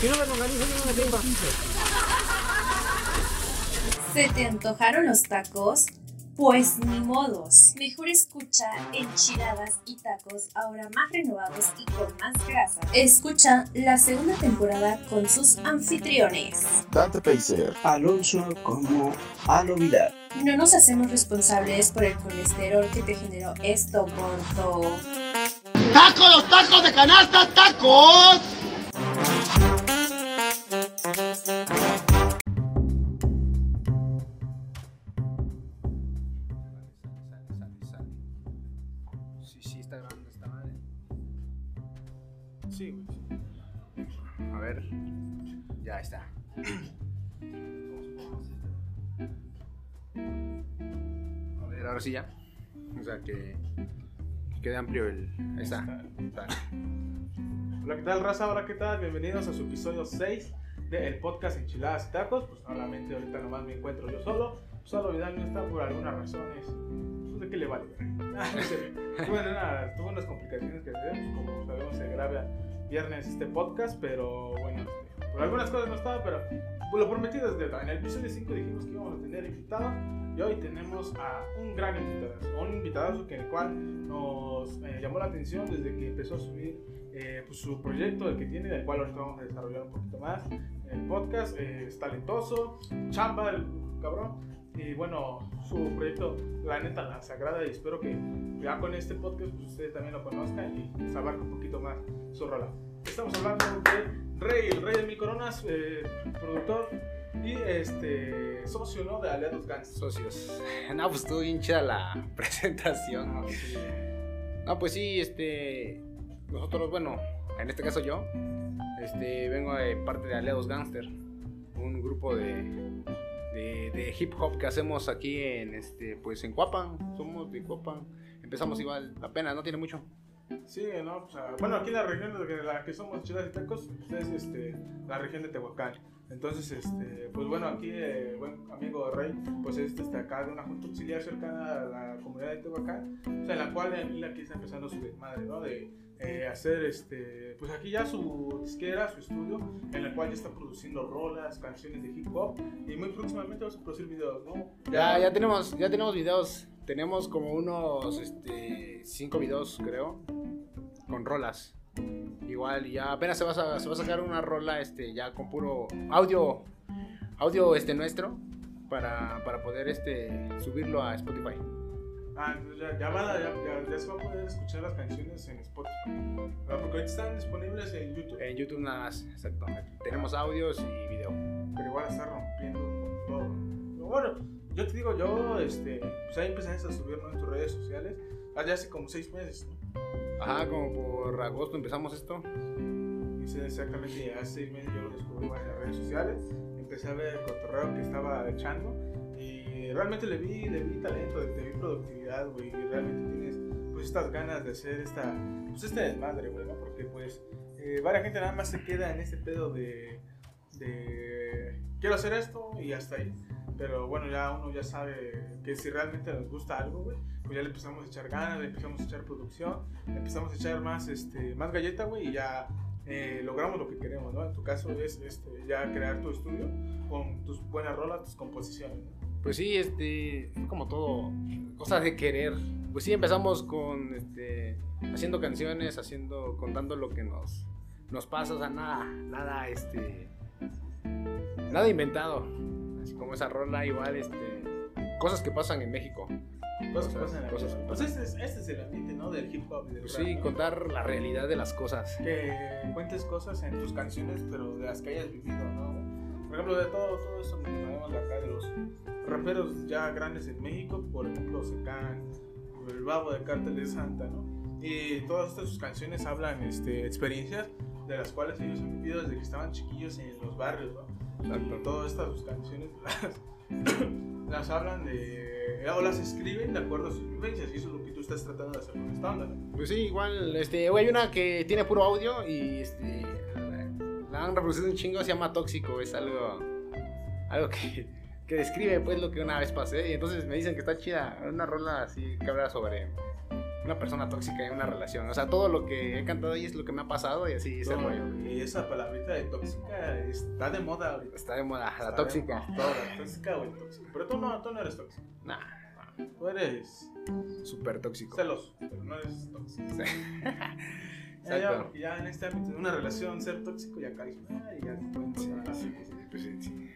Me organizo, yo no me tengo. ¿Se te antojaron los tacos? Pues ni modos. Mejor escucha enchiladas y tacos ahora más renovados y con más grasa. Escucha la segunda temporada con sus anfitriones. Dante Pacer, Alonso como Alo Vidal. No nos hacemos responsables por el colesterol que te generó esto, gordo. ¡Tacos, los tacos de canasta, tacos! A ver, ahora sí ya. O sea que, que quede amplio el. Ahí está. Está. Hola, ¿qué tal, raza? Hola, ¿qué tal? Bienvenidos a su episodio 6 del podcast Enchiladas y Tacos. Pues solamente ahorita nomás me encuentro yo solo. Solo Vidal no está por algunas razones. Pues de qué le vale, no sé. Bueno, nada, tuvo unas complicaciones que pues, como sabemos se graba viernes este podcast, pero bueno, por algunas cosas no estaba, pero lo prometido es. En el episodio 5 dijimos que íbamos a tener invitados y hoy tenemos a un gran invitado, un invitado que el cual nos eh, llamó la atención desde que empezó a subir eh, pues, su proyecto, el que tiene, del cual ahorita vamos a desarrollar un poquito más el podcast. Eh, es talentoso, chamba el cabrón. Y bueno, su proyecto, la neta, la sagrada. Y espero que ya con este podcast pues, ustedes también lo conozcan y pues, abarque un poquito más su rola. Estamos hablando de Rey, el Rey de Mil Coronas, eh, productor y este socio ¿no? de Aliados Gans. Socios. No, pues estuvo bien chida la presentación. No, pues sí, este. Nosotros, bueno, en este caso yo, este, vengo de parte de Aliados Gangster, un grupo de, de, de hip hop que hacemos aquí en, este, pues en Cuapan. Somos de Cuapan. Empezamos igual, apenas, no tiene mucho. Sí, ¿no? Pues, ah, bueno, aquí en la región de la que somos chidas y tacos, pues, es este, la región de Tehuacán. Entonces, este, pues bueno, aquí, eh, buen amigo Rey, pues es desde acá de una junta auxiliar cercana a la comunidad de Tehuacán, o sea, en la cual él aquí está empezando su desmadre, ¿no? De eh, hacer, este, pues aquí ya su disquera, su estudio, en el cual ya está produciendo rolas, canciones de hip hop, y muy próximamente vamos a producir videos, ¿no? Ya, ya tenemos, ya tenemos videos. Tenemos como unos este, cinco videos, creo, con rolas. Igual, ya apenas se va, a, se va a sacar una rola este, ya con puro audio, audio este, nuestro para, para poder este, subirlo a Spotify. Ah, entonces ya, ya, van a- ya, ya- ya se va a poder escuchar las canciones en Spotify. Ah, Porque ahorita están disponibles en YouTube. En YouTube nada más, exacto. Tenemos audios y video. pero igual está rompiendo con todo. Pero bueno, yo te digo, yo, este, pues ahí empezaste a subir tus redes sociales, ah, ya hace como seis meses, ¿no? Ajá, como por agosto empezamos esto. Hice exactamente hace seis meses yo lo descubrí en las redes sociales, empecé a ver el cotorreo que estaba echando y realmente le vi, le vi talento, le vi productividad, güey, y realmente tienes pues estas ganas de hacer esta, pues este desmadre, güey, ¿no? Porque pues eh, varias gente nada más se queda en este pedo de, de quiero hacer esto y hasta ahí. Pero bueno, ya uno ya sabe que si realmente nos gusta algo, güey, pues ya le empezamos a echar ganas, le empezamos a echar producción, le empezamos a echar más, este, más galleta, güey, y ya eh, logramos lo que queremos, ¿no? En tu caso es este, ya crear tu estudio con tus buenas rolas, tus composiciones, ¿no? Pues sí, este, como todo, cosas de querer. Pues sí, empezamos con, este, haciendo canciones, haciendo, contando lo que nos, nos pasa, o sea, nada, nada, este, nada inventado. Así como esa rola, igual, este, cosas que pasan en México. Cosas que pasan en Cosas que Pues este es, este es el ambiente, ¿no? Del hip hop del Pues rap, sí, ¿no? contar la realidad de las cosas. que cuentes cosas en tus canciones, pero de las que hayas vivido, ¿no? Por ejemplo, de todo, todo eso que tenemos acá, de los raperos ya grandes en México, por ejemplo, Secán, el Babo de Cártel de Santa, ¿no? Y todas estas sus canciones hablan este, experiencias de las cuales ellos han vivido desde que estaban chiquillos en los barrios, ¿no? Exacto. Y todas estas sus canciones las, las hablan de. o las escriben de acuerdo a sus vivencias, y eso es lo que tú estás tratando de hacer con ¿no? Pues sí, igual, este, hay una que tiene puro audio y, este, la han reproducido un chingo, se llama Tóxico, es algo, algo que, que describe, pues, lo que una vez pasé, y entonces me dicen que está chida, una rola así que habla sobre, una persona tóxica en una relación. O sea, todo lo que he cantado ahí es lo que me ha pasado y así ese rollo. Y esa palabrita de tóxica está de moda ahorita. Está de moda, la de tóxica. moda, Todo, la tóxica o el tóxico. Pero tú no, tú no eres tóxico. Nah, Tú eres súper tóxico. celoso, pero no eres tóxico. Sí. Ya, ya, Exacto. porque ya en este ámbito de una relación, ser tóxico ya caes. y ya pueden Sí, pues sí, sí.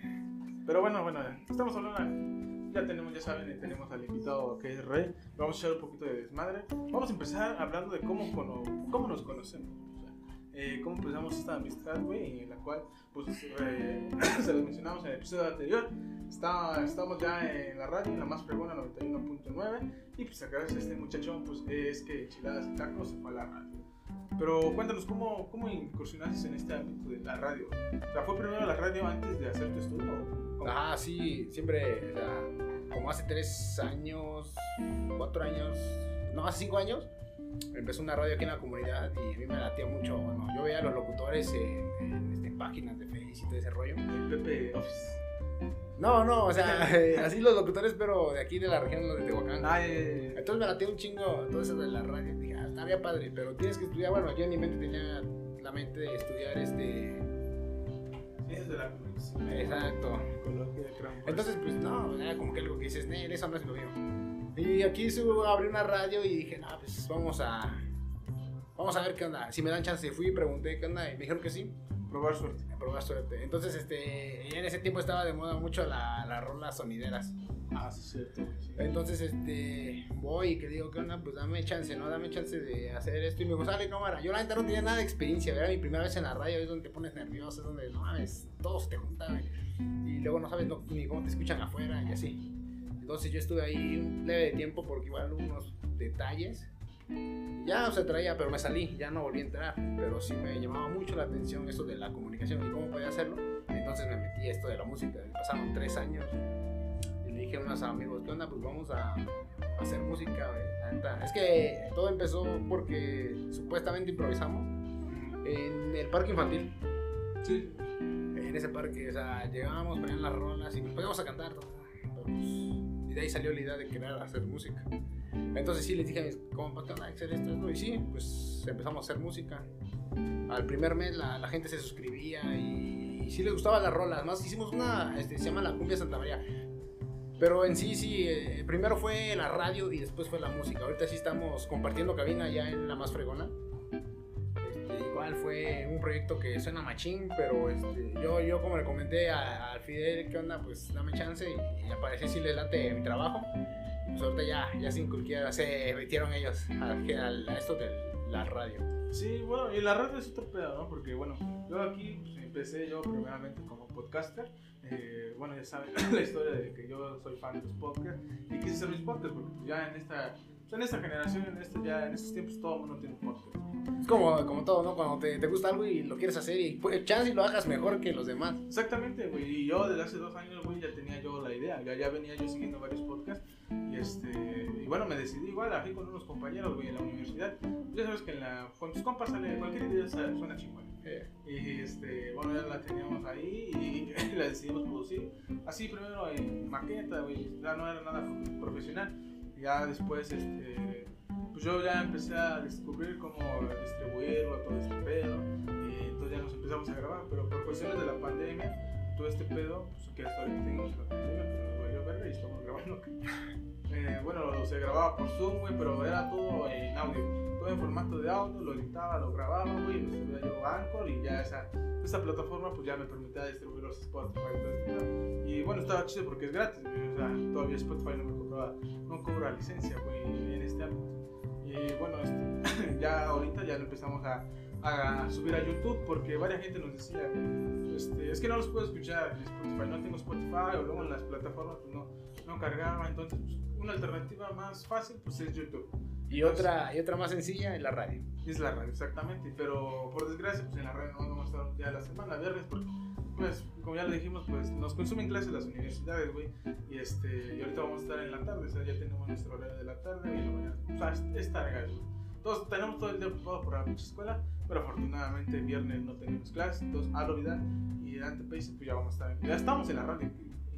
Pero bueno, bueno, estamos hablando. Ya tenemos, ya saben, tenemos al invitado que es Rey. Vamos a echar un poquito de desmadre. Vamos a empezar hablando de cómo, cono- cómo nos conocemos. o sea, eh, cómo empezamos esta amistad, güey, en la cual, pues, eh, se los mencionamos en el episodio anterior. Está, estamos ya en la radio, en la más fregona 91.9. Y pues, acá este muchachón, pues, es que Chiladas y Tacos se fue a la radio. Pero cuéntanos, ¿cómo, cómo incursionaste en este ámbito de la radio? O sea, ¿fue primero la radio antes de hacer tu estudio? cómo? Ajá, sí, siempre, o sea, como hace tres años, cuatro años, no, hace cinco años, empezó una radio aquí en la comunidad y a mí me latía mucho, bueno, yo veía a los locutores en, en, este, páginas de Facebook y todo ese rollo. El Pepe Office. No, no, o sea, eh, así los locutores, pero de aquí de la región de Tehuacán. Ah, eh, Entonces me latía un chingo todo eso de la radio. Dije, ah, estaría padre, pero tienes que estudiar. Bueno, yo en mi mente tenía la mente de estudiar este. ciencias de la comunicación. Exacto. Entonces, pues no, era como que algo que dices, Nel, eso no es lo mío. Y aquí subo, abrí una radio y dije, no, pues vamos a. Vamos a ver qué onda. Si me dan chance, fui y pregunté qué onda y me dijeron que sí. Probar suerte. A probar suerte. Entonces, este, en ese tiempo estaba de moda mucho la, las rolas sonideras. Ah, sí, cierto. sí. Entonces, este, voy y que digo, ¿qué onda? Pues dame chance, ¿no? Dame chance de hacer esto. Y me dijo, sale cámara. Yo la neta no tenía nada de experiencia, era mi primera vez en la radio, es donde te pones nervioso, es donde, no mames, todos te juntan. Y luego no sabes no- ni cómo te escuchan afuera y así. Entonces yo estuve ahí un leve de tiempo porque igual unos detalles. Ya no se traía, pero me salí, ya no volví a entrar. Pero sí me llamaba mucho la atención eso de la comunicación y cómo podía hacerlo. Entonces me metí a esto de la música. Pasaron tres años. Y le dije a unos amigos, ¿qué onda? Pues vamos a a hacer música. Es que todo empezó porque supuestamente improvisamos en el parque infantil. Sí. En ese parque, o sea, llegábamos, ponían las rolas y nos poníamos a cantar. Pero, pues, y de ahí salió la idea de querer hacer música. Entonces sí les dije a mis compas, ¿qué? Hay que hacer esto. Y sí, pues empezamos a hacer música. Al primer mes la, la gente se suscribía y, y sí les gustaban las rolas. Más hicimos una, este, se llama La Cumbia Santa María. Pero en sí, sí, eh, primero fue la radio y después fue la música. Ahorita sí estamos compartiendo cabina ya en la más fregona. Igual fue un proyecto que suena machín, pero este, yo, yo como le comenté a- al Fidel, ¿qué onda? Pues dame chance y, y sí le late mi trabajo. Pues ahorita ya, ya se inculquieron, se metieron ellos a, a esto de la radio. Sí, bueno, y la radio es otro pedo, ¿no? Porque, bueno, yo aquí pues, empecé yo primeramente como podcaster. Eh, bueno, ya saben la historia de que yo soy fan de los podcasts y quise hacer mis podcasts porque ya en esta, en esta generación, en este, ya en estos tiempos, todo el mundo tiene un podcast. Es como, como todo, ¿no? Cuando te, te gusta algo y lo quieres hacer y pues, chance y lo hagas mejor que los demás. Exactamente, güey. Y yo desde hace dos años, güey, ya tenía yo la idea. Ya, ya venía yo siguiendo varios podcasts. Y este. Y bueno, me decidí igual aquí con unos compañeros, güey, en la universidad. Ya sabes que en la, con tus compas sale cualquier idea suena chingón. Eh, Y este, bueno, ya la teníamos ahí y la decidimos producir. Así primero en maqueta, güey. Ya no era nada profesional. Ya después, este. Pues yo ya empecé a descubrir cómo distribuirlo, todo este pedo. Y entonces ya nos empezamos a grabar. Pero por cuestiones de la pandemia, todo este pedo, pues que hasta ahorita tenemos la pandemia, pues nos valió verga y estamos grabando. Eh, bueno, se grababa por Zoom, güey, pero era todo en audio. Todo en formato de audio, lo editaba, lo grababa, güey, lo subía yo a Anchor y ya esa, esa plataforma pues ya me permitía distribuir los Spotify y bueno, estaba chido porque es gratis, güey, o sea, todavía Spotify no me cobraba, no cobra licencia, güey, en este ámbito. Y bueno, este, ya ahorita ya lo empezamos a, a subir a YouTube porque varias gente nos decía, este, es que no los puedo escuchar en Spotify, no tengo Spotify o luego en las plataformas pues no, no cargaba, entonces pues, una alternativa más fácil pues es YouTube. y, otra, y otra más sencilla en la radio. Es la radio, exactamente, pero por desgracia pues en la radio no vamos a estar ya la semana, viernes, porque pues como ya lo dijimos pues nos consumen clases las universidades, güey, y este, y ahorita vamos a estar en la tarde, o sea, ya tenemos nuestro horario de la tarde y la mañana, o sea, es- tarde. Todos tenemos todo el día ocupado por la pinche escuela, pero afortunadamente viernes no tenemos clases, entonces a olvidar y ante Pace pues ya vamos a estar, ya estamos en la radio,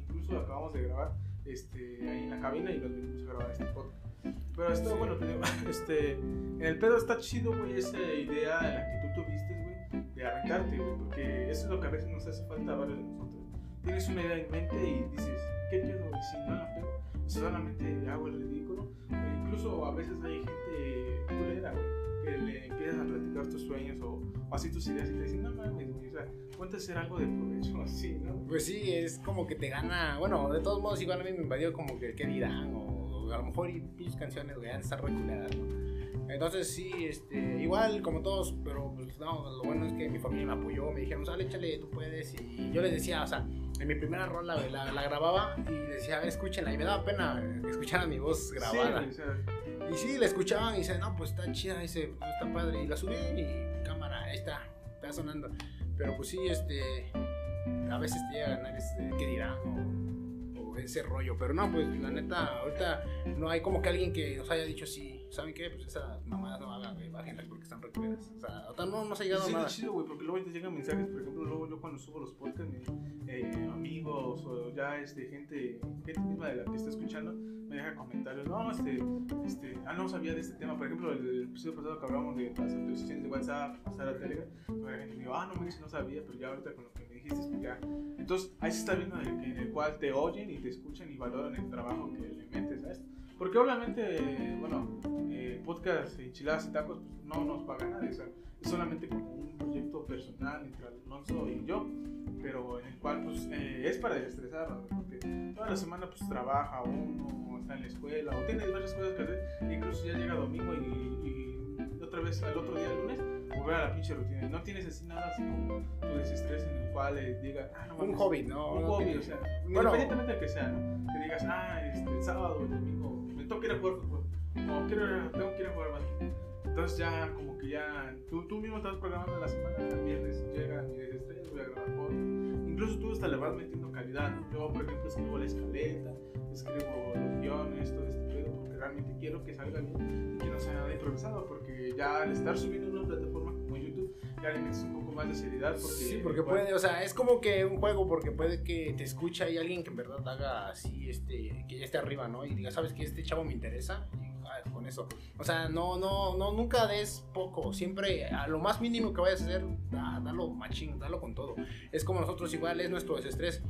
incluso acabamos de grabar este, ahí en la cabina y nos venimos a grabar este podcast. Pero esto, bueno, te digo, este, en el pedo está chido, güey, esa idea la que tú tuviste, güey, de aventarte, güey, porque eso es lo que a veces nos hace falta a varios de nosotros. Tienes una idea en mente y dices, ¿qué pedo? Y si no la pego, solamente hago el ridículo. O incluso a veces hay gente culera, güey, que le empiezas a platicar tus sueños o, o así tus ideas y te dicen, no mames, güey, o sea, ponte a hacer algo de provecho, así, ¿no? Pues sí, es como que te gana. Bueno, de todos modos, igual a mí me invadió como que qué dirán, o, o a lo mejor y pinches canciones, güey, han de estar reculadas, ¿no? Entonces sí, este, igual como todos, pero pues no, lo bueno es que mi familia me apoyó, me dijeron, sale, échale, tú puedes, y yo les decía, o sea, en mi primera rola, la, la grababa y decía, a ver, escúchenla, y me daba pena que escucharan mi voz grabada. Sí, o sea, Y sí, la escuchaban y dice, no, pues está chida, dice, pues, está padre. Y la subí y cámara, ahí está, está sonando. Pero pues sí, este, a veces te llega a ganar ese, ¿qué dirán? O, o ese rollo. Pero no, pues la neta, ahorita no hay como que alguien que nos haya dicho, sí, ¿saben qué? Pues esas mamadas no hagan, güey, bájenlas porque están recuerdas. O sea, ahorita no nos ha llegado Sí, nada. es chido, güey, porque luego te llegan mensajes, por ejemplo, luego yo cuando subo los podcasts, mi- eh, amigos o ya este, gente, gente misma de la que está escuchando, me deja comentarios, no, este, este, ah, no sabía de este tema, por ejemplo, el, el episodio pasado que hablamos de las actualizaciones de WhatsApp, pasar a Telegram, la gente me dijo, ah, no, manches, no sabía, pero ya ahorita con lo que me dijiste, ya. Entonces, ahí se está viendo en el, en el cual te oyen y te escuchan y valoran el trabajo que le metes a esto. Porque obviamente, bueno, eh, podcast Enchiladas y Tacos pues, no nos paga nadie, o sea, es solamente como un proyecto personal entre Alonso y yo, pero en el cual pues eh, es para desestresarnos, porque toda la semana pues trabaja uno, está en la escuela, o tiene varias cosas que hacer, incluso ya llega domingo y, y otra vez al otro día, el lunes, volver a la pinche rutina, y no tienes así nada así como tu desestrés en el cual eh, diga, ah, no Un hobby, ¿no? un No hobby, tiene- o sea, Bueno. independientemente del que sea, ¿no? Que digas, ah, este, el sábado o el domingo me toca ir a jugar fútbol, o quiero, tengo a jugar básquet. Entonces ya como que ya, tú, tú mismo estás programando la semana, el viernes llega mi desestrés, voy a grabar podcast. Incluso tú hasta le vas metiendo calidad, ¿no? Yo, por ejemplo, escribo la escaleta, escribo los guiones, todo este pedo, porque realmente quiero que salga bien y que no sea nada improvisado, porque ya al estar subiendo en una plataforma como YouTube, ya le metes un poco más de seriedad. Porque, Sí, porque puede, o sea, es como que un juego, porque puede que te escucha y alguien que en verdad haga así, este, que ya esté arriba, ¿no? Y diga, ¿sabes qué? Este chavo me interesa. Y con eso. O sea, no, no, no, nunca des poco. Siempre a lo más mínimo que vayas a hacer, da, dalo machín, dalo con todo. Es como nosotros igual, es nuestro desestrés.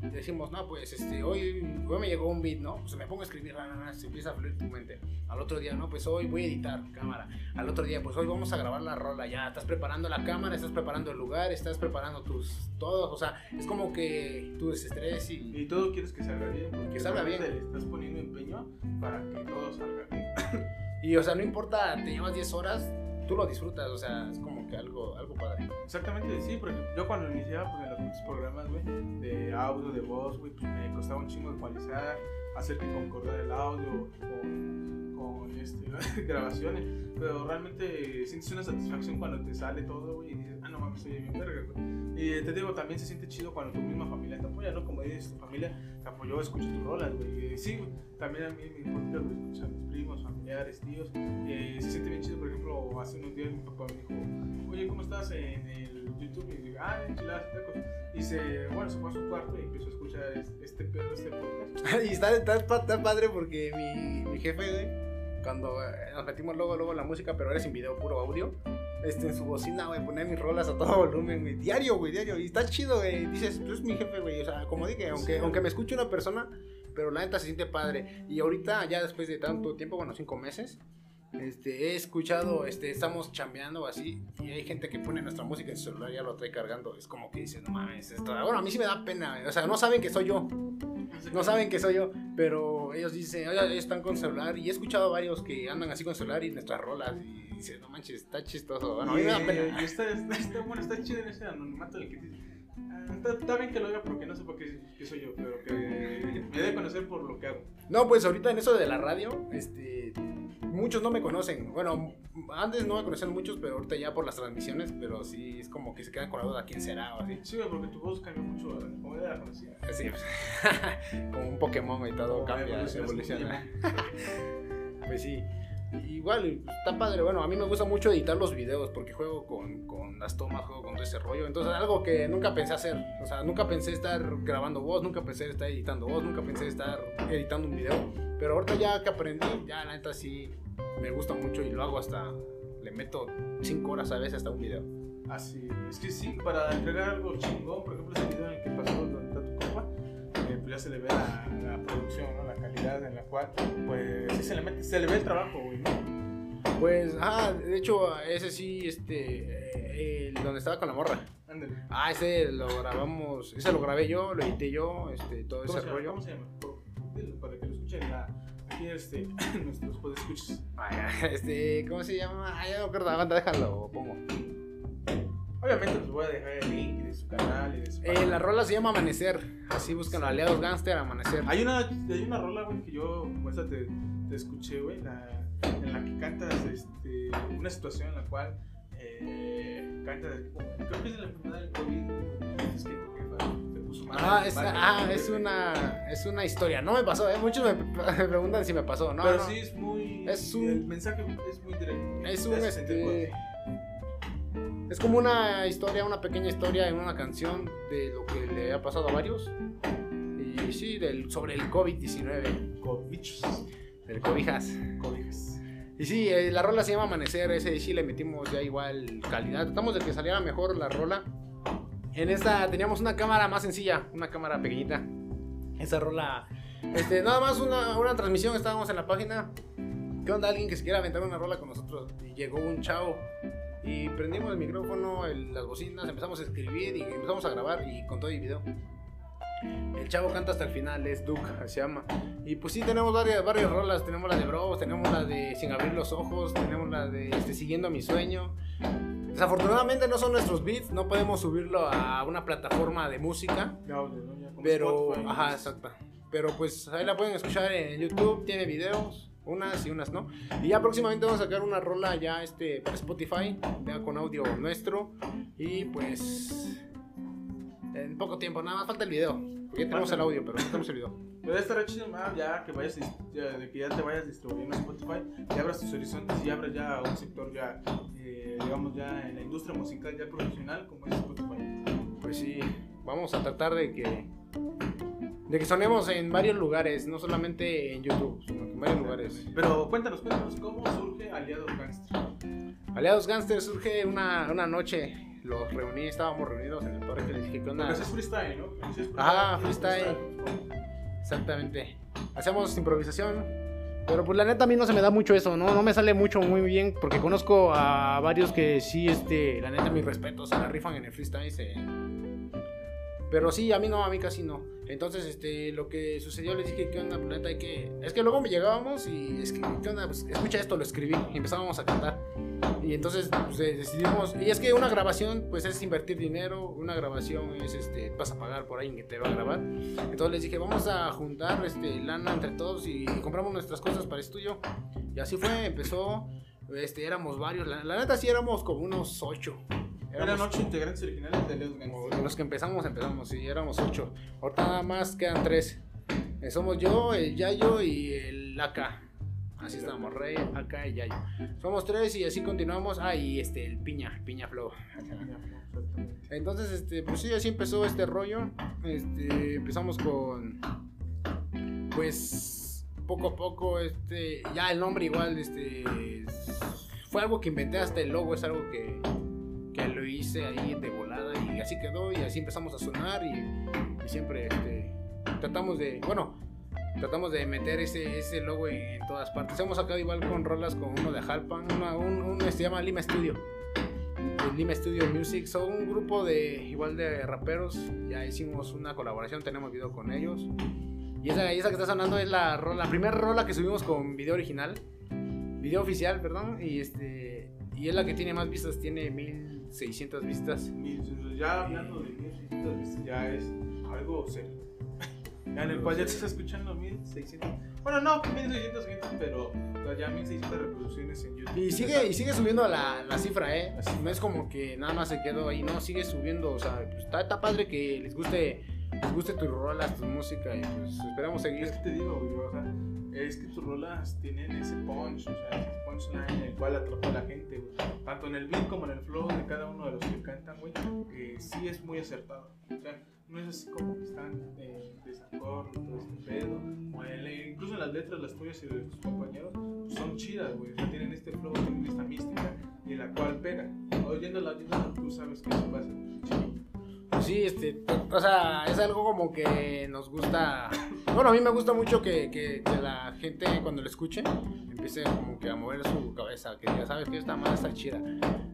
Decimos, no, pues este, hoy, hoy me llegó un beat, ¿no? Pues me pongo a escribir, ah, ah, ah, se empieza a fluir tu mente. Al otro día, no, pues hoy voy a editar cámara. Al otro día, pues hoy vamos a grabar la rola, ya estás preparando la cámara, estás preparando el lugar, estás preparando tus todos, o sea, es como que tu desestrés y Y todo quieres que salga bien, porque Que salga bien. le estás poniendo empeño para que todo salga bien. y o sea, no importa, te llevas 10 horas, tú lo disfrutas, o sea, es como que algo algo padre. Exactamente, sí, porque yo cuando iniciaba pues, en los muchos programas, güey, de audio, de voz, güey, pues me costaba un chingo ecualizar, hacer que concordara el audio con, con este, grabaciones, pero realmente sientes una satisfacción cuando te sale todo, güey, y dices, no soy bien verga, güey. Y te digo, también se siente chido cuando tu misma familia te apoya, ¿no? Como dices, tu familia te apoyó, escucha tus rolas, güey. Y sí, güey, también a mí mi podcast lo escuchan mis primos, familiares, tíos. Y se siente bien chido, por ejemplo, hace unos días mi papá me dijo, oye, ¿cómo estás en el YouTube? Y digo, ah, enchiladas tacos. Y se, bueno, se fue a su cuarto y empezó a escuchar es- este pedo, este podcast. y está, está, está padre porque mi, mi jefe, güey, cuando eh, nos metimos luego, luego la música, pero era sin video, puro audio. Este, en su bocina, güey, ponía mis rolas a todo volumen, güey. Diario, güey, diario. Y está chido, güey. Dices, tú es mi jefe, güey. O sea, como dije, aunque, Sí. aunque me escuche una persona, pero la neta se siente padre. Y ahorita, ya después de tanto tiempo, bueno, cinco meses, este, he escuchado, este, estamos chambeando así, y hay gente que pone nuestra música en su celular y ya lo trae cargando. Es como que dices, no mames, esto. Bueno, a mí sí me da pena, güey. O sea, no saben que soy yo. No saben que soy yo, pero ellos dicen, oye, ellos están con celular. Y he escuchado varios que andan así con celular y nuestras rolas. Y dicen, no manches, está chistoso. Bueno, a mí me da y, pena. y está, está, está- bueno, está chido en ese anonimato del que "Ah, está, está bien que lo haga porque no qué, qué soy yo, pero que me debe conocer por lo que hago. No, pues ahorita en eso de la radio, este, muchos no me conocen. Bueno, antes no me conocían muchos, pero ahorita ya por las transmisiones, pero sí es como que se quedan con la duda quién será o así. Sí, porque tu voz cambió mucho, como era la conocida. Así, pues, como un Pokémon y todo Como cambia, evoluciona. Pues sí. igual, está padre. Bueno, a mí me gusta mucho editar los videos porque juego con, con las tomas, juego con todo ese rollo. Entonces, algo que nunca pensé hacer. O sea, nunca pensé estar grabando voz, nunca pensé estar editando voz, nunca pensé estar editando un video. Pero ahorita ya que aprendí, ya la neta sí me gusta mucho y lo hago hasta. Le meto 5 horas a veces hasta un video. Así, es que sí, para entregar algo chingón, por ejemplo, ese video en el que pasó donde está tu compa, eh, pues ya se le ve la, la producción, ¿no? la calidad en la cual, pues sí se le, mete, se le ve el trabajo, güey, ¿no? Pues, ah, de hecho, ese sí, este. eh, el donde estaba con la morra. Ándale. Ah, ese lo grabamos, ese lo grabé yo, lo edité yo, este, todo ¿Cómo ese rollo. ¿Cómo se llama? Para que lo escuchen la, aquí este, nuestros podescuchas. Este, ¿cómo se llama? Ay, ya no me acuerdo, aguanta, déjalo, pongo. Obviamente les voy a dejar el link de su canal y de su Eh, la rola se llama Amanecer, así buscan aliados gangster, Amanecer. Hay una, hay una rola, güey, que yo, pues, esa te, te escuché, güey, la- en la que cantas este, una situación en la cual eh, cantas, creo que es de la enfermedad del COVID, es que Ah, es, ah, es una, es una historia, no me pasó, eh, muchos me, me preguntan si me pasó, no, Pero no. sí es muy. Es un- El mensaje es muy directo. Es un este. Es como una historia, una pequeña historia en una canción de lo que le ha pasado a varios. Y sí, del, sobre el COVID-19, Con bichos. del cobijas. Cobijas. Y sí, eh, la rola se llama Amanecer, ese sí le metimos ya igual calidad. Tratamos de que saliera mejor la rola. En esta teníamos una cámara más sencilla, una cámara pequeñita. Esa rola, este, nada más una, una transmisión, estábamos en la página. ¿Qué onda? Alguien que se quiera aventar una rola con nosotros. Y llegó un chavo. Y prendimos el micrófono, el- las bocinas, empezamos a escribir y empezamos a grabar y con todo y video. El chavo canta hasta el final, es Duke, se llama. Y pues sí, tenemos varias, varias rolas. Tenemos la de Bros, tenemos la de Sin abrir los ojos, tenemos la de este, Siguiendo mi sueño. Desafortunadamente no son nuestros beats, no podemos subirlo a una plataforma de música. ¿no? Como Pero, Spotify, ajá, ¿no? exacto. Pero pues ahí la pueden escuchar en YouTube, tiene videos, unas y unas no. Y ya próximamente vamos a sacar una rola ya este para Spotify, ya con audio nuestro. Y pues en poco tiempo, nada más falta el video. Porque ya tenemos el audio, pero no tenemos el video. Pero debe estar chido ya que vayas ya, que ya te vayas distribuyendo en Spotify y abras tus horizontes y abras ya un sector ya eh, digamos ya en la industria musical ya profesional como es Spotify. Pues sí, vamos a tratar de que de que sonemos en varios lugares, no solamente en YouTube, sino que en varios lugares. Pero cuéntanos, cuéntanos cómo surge Aliados Gangster. Aliados Gangster surge una, una noche, los reuní, estábamos reunidos en el parque, les dije que onda. Eso es freestyle, ¿no? Ah, freestyle. Exactamente. Hacemos improvisación. Pero pues la neta a mí no se me da mucho eso, ¿no? No me sale mucho muy bien porque conozco a varios que sí, este, la neta mis respetos, se la rifan en el freestyle. se- Pero sí, a mí no, a mí casi no. Entonces, este, lo que sucedió, les dije, ¿qué onda? Pues, la neta hay que... Es que luego me llegábamos y es que, ¿qué onda? Pues escucha esto, lo escribí y empezábamos a cantar. Y entonces pues, decidimos, y es que una grabación pues es invertir dinero, una grabación es este, vas a pagar por alguien que te va a grabar. Entonces les dije, vamos a juntar este, lana entre todos y compramos nuestras cosas para estudio. Y así fue, empezó, este, éramos varios, la, la neta sí éramos como unos ocho. Eran ocho integrantes originales de como Gangster. los que empezamos, empezamos, sí, éramos ocho. Ahorita nada más quedan tres. Eh, somos yo, el Yayo y el AK. Así estamos, Rey, AK y Yayo. Somos tres y así continuamos. Ah, y este, el Piña, Piña Flow. Entonces, este, pues sí, así empezó este rollo. Este, empezamos con, pues, poco a poco, este, ya el nombre igual, este, fue algo que inventé hasta el logo, es algo que, que lo hice ahí de volada y así quedó y así empezamos a sonar y, siempre, este, tratamos de, bueno, tratamos de meter ese, ese logo en, en todas partes. Hemos sacado igual con rolas con uno de Jalpan, una- un, un- se llama Lima Studio Lima Studio Music. Son un grupo de igual de raperos. Ya hicimos una colaboración, tenemos video con ellos. Y esa, esa que está sonando es la la primera rola que subimos con video original. Video oficial, perdón. Y este. Y es la que tiene más vistas, tiene 1600 vistas. Ya hablando de 1600 vistas, ya es algo serio. Ya en el cual ya se está escuchando 1600. Bueno, no, 1600, 500, pero ya 1600 reproducciones en YouTube. Y sigue, y sigue subiendo la, la cifra, ¿eh? No es como que nada más se quedó ahí, no, sigue subiendo. O sea, pues, está, está padre que les guste les guste tus rolas, tu música y pues esperamos seguir. Es que te digo, güey, o sea, es que tus rolas tienen ese punch, o sea, ese punchline el cual atrapa a la gente, güey. Tanto en el beat como en el flow de cada uno de los que cantan, güey, eh, sí es muy acertado. O sea, no es así como que están eh, desacuerdo, todo este pedo. Incluso en las letras, las tuyas y de tus compañeros, son chidas, güey. O sea, tienen este flow, tienen esta mística y la cual pega. Oyéndola, oyéndola, tú sabes que eso va a ser chido. Pues sí, este, o sea, es algo como que nos gusta. Bueno, a mí me gusta mucho que, que, que la gente cuando lo escuche empiece como que a mover su cabeza, que ya sabes que esta madre está chida.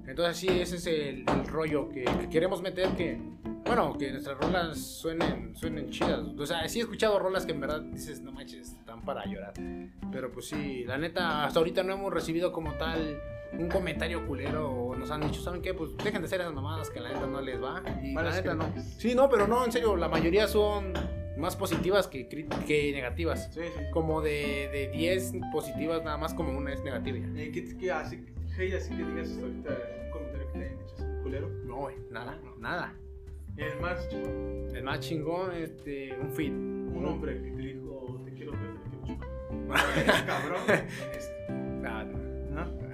Entonces sí, ese es el, el rollo que, que queremos meter, que, bueno, que nuestras rolas suenen, suenen chidas. O sea, sí he escuchado rolas que en verdad dices, no manches, están para llorar. Pero pues sí, la neta, hasta ahorita no hemos recibido como tal un comentario culero o nos han dicho, ¿saben qué? Pues dejen de hacer esas mamadas que la neta no les va. Y la Malas neta no. Sí, no, pero no, en serio, la mayoría son más positivas que, que negativas. Sí, sí. Como de, de 10 positivas, nada más como una es negativa ya. Eh, ¿Qué, qué así, hey, así que digas hasta ahorita un comentario que te hayan dicho así, culero? No, güey, nada, nada. El más chingón, El más chingón, este, un fit. un hombre que te dijo, te quiero ver, te quiero chupar. Cabrón. Este,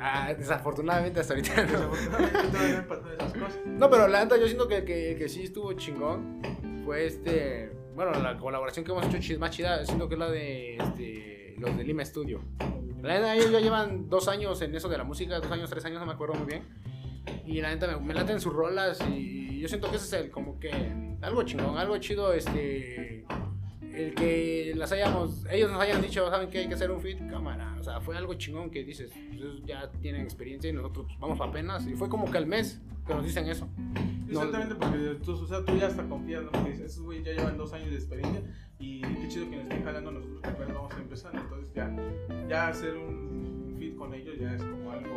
Ah, desafortunadamente hasta ahorita no. Desafortunadamente todavía esas cosas. No, pero la neta, yo siento que, que, que sí estuvo chingón. Fue este. Bueno, la colaboración que hemos hecho chi- más chida, siento que es la de este, los de Lima Studio. La neta, ellos ya llevan dos años en eso de la música, dos años, tres años, no me acuerdo muy bien. Y la neta, me, me laten sus rolas y yo siento que ese es el, como que, algo chingón, algo chido, este, el que las hayamos, ellos nos hayan dicho, ¿saben que hay que hacer un fit? Cámara, o sea, fue algo chingón que dices, pues ellos ya tienen experiencia y nosotros pues, vamos apenas, y fue como que al mes que nos dicen eso. No- Exactamente, porque tú, o sea, tú ya hasta confías, ¿no? Porque esos güeyes ya llevan dos años de experiencia y qué chido que nos estén jalando nosotros que apenas vamos empezando. Entonces, ya, ya hacer un fit con ellos ya es como algo,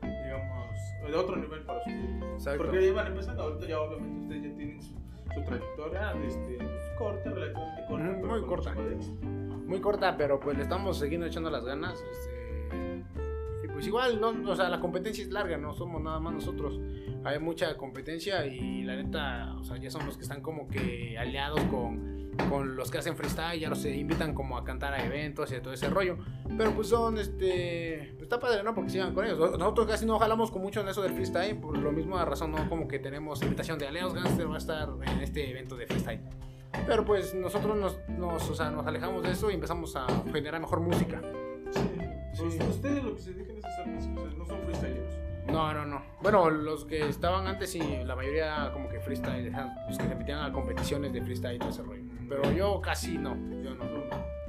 digamos, de otro nivel para ustedes. Exacto. Porque ya iban empezando, ahorita ya obviamente ustedes ya tienen su, su trayectoria este, pues, corta, relativamente corta. Muy corta. muy corta, pero pues le estamos siguiendo echando las ganas. este, pues igual, no, o sea, la competencia es larga, no somos nada más nosotros. Hay mucha competencia y la neta, o sea, ya son los que están como que aliados con, con los que hacen freestyle, ya los se invitan como a cantar a eventos y a todo ese rollo. Pero pues son, este, pues está padre, ¿no? Porque sigan con ellos. Nosotros casi no jalamos con mucho en eso del freestyle, por lo mismo razón, ¿no? Como que tenemos invitación de Aliados Gangster, va a estar en este evento de freestyle. Pero pues nosotros nos, nos, o sea, nos alejamos de eso y empezamos a generar mejor música. Sí. Sí. Pues, ustedes lo que se dedican no son freestyleros. No, no, no. Bueno, los que estaban antes y la mayoría como que freestyle, los que se metían a competiciones de freestyle y todo ese rollo. Pero yo casi no, yo no.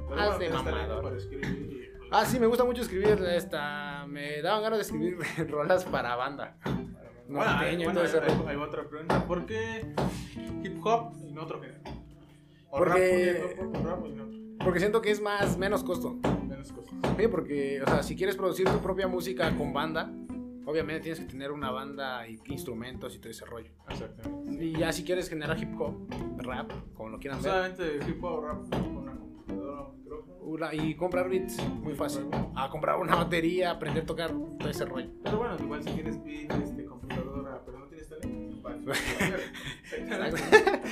Pero Haz bueno, de mamador. y- Ah, sí, me gusta mucho escribir esta, me daban ganas de escribir rolas para banda. Bueno, hay, bueno, hay- hay otra pregunta. ¿Por qué hip hop y no otro género? O Porque- rap, ¿por qué hip hop o rap y no otro? Porque siento que es más, menos costo. Menos cosas. Sí, porque, o sea, si quieres producir tu propia música con banda, obviamente tienes que tener una banda y instrumentos y todo ese rollo. Exactamente. Y ya si quieres generar hip hop, rap, como lo quieran ver, Solamente hip hop o rap con una computadora un micrófono. una- y comprar beats, muy fácil. A comprar una batería, aprender a tocar, todo ese rollo. Pero bueno, igual si tienes beat, este, computadora, pero no tienes talento, vale. Exactamente.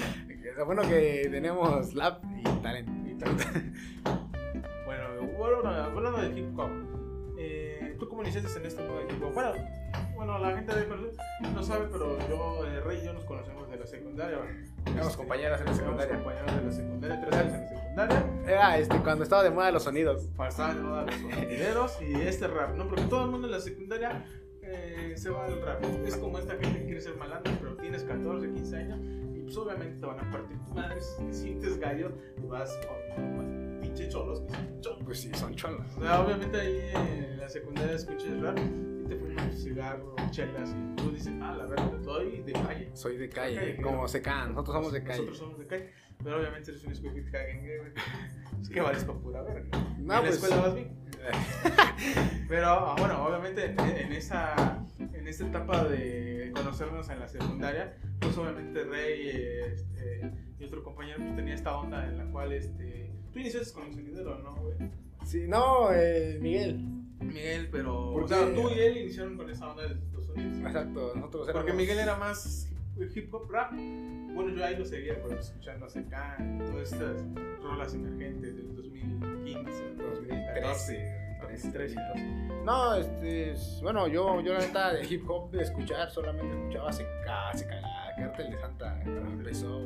Lo bueno que tenemos lab y talento. Bueno, bueno, hablando de hip hop, eh, ¿tú cómo iniciaste en este mundo de hip hop? Bueno, bueno, la gente de conocer no sabe, pero yo, eh, Rey y yo nos conocemos de la secundaria. Éramos compañeras en la secundaria. compañeros de la secundaria, tres años en la secundaria. Era este, cuando estaba de moda los sonidos. Pasaban de moda los sonideros y este rap, ¿no? Porque todo el mundo en la secundaria eh, se va al rap. Es como esta gente que quiere ser malandro, pero tienes 14, 15 años pues obviamente te van a partir tu madre. Si te sientes gallo y vas con pinche cholos que son cholos. Pues sí, son cholos. O sea, obviamente ahí en la secundaria escuchas rap y te fumas un cigarro, chelas y tú dices, ah, la verdad, soy de calle. Soy de calle, calle, como se can. Nosotros somos de calle. Nosotros somos de calle. Pero obviamente eres un escuela que te caguen, güey. Es que vales para pura verga. No, en la pues- escuela vas bien. Pero ah, bueno, obviamente en, en esa, en esta etapa de conocernos en la secundaria, pues obviamente Rey este, y otro compañero pues, tenía esta onda en la cual este, tú iniciaste con el sonidero, ¿no, güey? Sí, no, eh, Miguel. Miguel, pero ¿Por o sea, tú y él iniciaron con esa onda de los sonidos. Exacto, nosotros éramos. Porque Miguel era más hip hop rap. Bueno, yo ahí lo seguía pues, escuchando acá, todas estas rolas emergentes del 2015, 2013. 2013. No, este, es- bueno, yo, yo la neta de hip hop de escuchar solamente escuchaba Seca, Seca, Cartel de Santa, cuando empezó.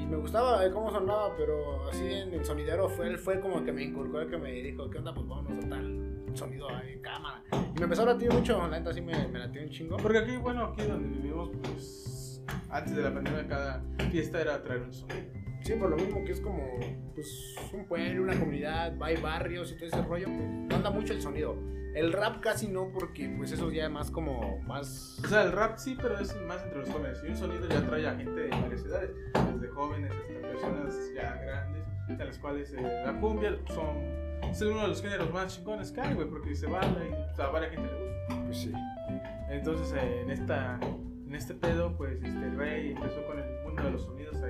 Y me gustaba cómo sonaba, pero así en el sonidero fue, él fue como que me inculcó, el que me dijo, ¿qué onda? Pues vámonos a tal sonido en cámara. Y me empezó a latir mucho, la neta sí me, me latió un chingo. Porque aquí, bueno, aquí donde vivimos, pues antes de la pandemia, cada fiesta era traer un sonido. Sí, por lo mismo que es como pues, un pueblo, una comunidad, hay barrios y todo ese rollo, pues no anda mucho el sonido. El rap casi no, porque pues eso ya es más como más... O sea, el rap sí, pero es más entre los jóvenes. Y un sonido ya trae a gente de varias edades, desde jóvenes hasta personas ya grandes, a las cuales eh, la cumbia son, es uno de los géneros más chingones que hay, güey, porque se baila y o sea, a varias gente le gusta. Pues sí. Entonces, eh, en, esta, en este pedo, pues este Rey empezó con el mundo de los sonidos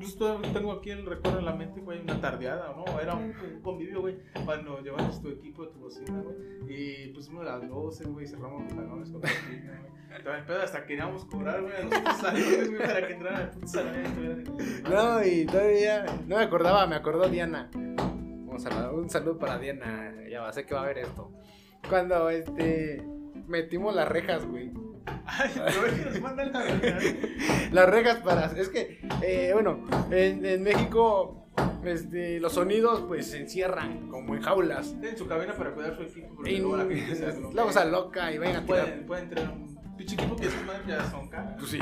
ahí en el 2015. Incluso todavía tengo aquí el recuerdo en la mente, güey, una tardeada, ¿no? Era un, un convivio, güey, cuando llevaste tu equipo, tu bocina, güey. Y pusimos las luces, güey, cerramos los salones con la bocina, güey. Pedo hasta queríamos cobrar, güey, a los putos salones, güey, para que entraran al puto salón No, y todavía no me acordaba, me acordó Diana. Vamos a un saludo para Diana, ya va, sé que va a ver esto. Cuando este metimos las rejas, güey. Ay, pero es que nos. Las rejas para. Es que, eh, bueno, en, en México, este, los sonidos pues se encierran como en jaulas. En su cabina para cuidar su equipo, porque Y luego la gente se hace luego se loca y vayan a tirar. Pueden, tener un pinche equipo que esas madres ya son caras. Pues sí.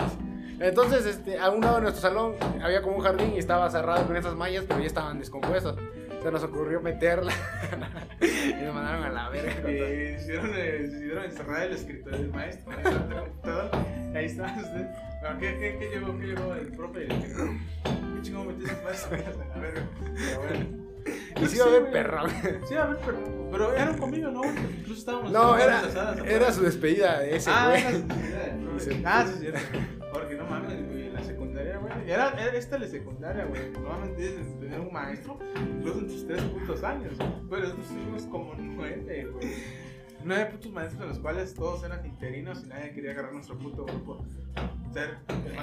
Entonces, este, a un lado de nuestro salón había como un jardín y estaba cerrado con esas mallas, pero ya estaban descompuestas. Se nos ocurrió meterla y nos mandaron a la verga. Eh, decidieron, eh, decidieron encerrar el escritorio del maestro el computador. Ahí está usted. ¿qué, qué, ¿Qué llegó? ¿Qué llegó el profe? ¿Qué chingón metiste más? A ver, pero bueno. Y sí iba a haber perra. Sí, a ver, pero, pero era un convivio, ¿no? Incluso estábamos. No, era, asadas era su despedida de ese Ah, güey. era su despedida. Ah, sí, es cierto. Porque no mames, Era, era esta la secundaria, güey. Normalmente debes tener un maestro, incluso en tus tres putos años. Pero nosotros tuvimos como nueve, güey. Nueve putos maestros, de los cuales todos eran interinos y nadie quería agarrar nuestro puto grupo. Ser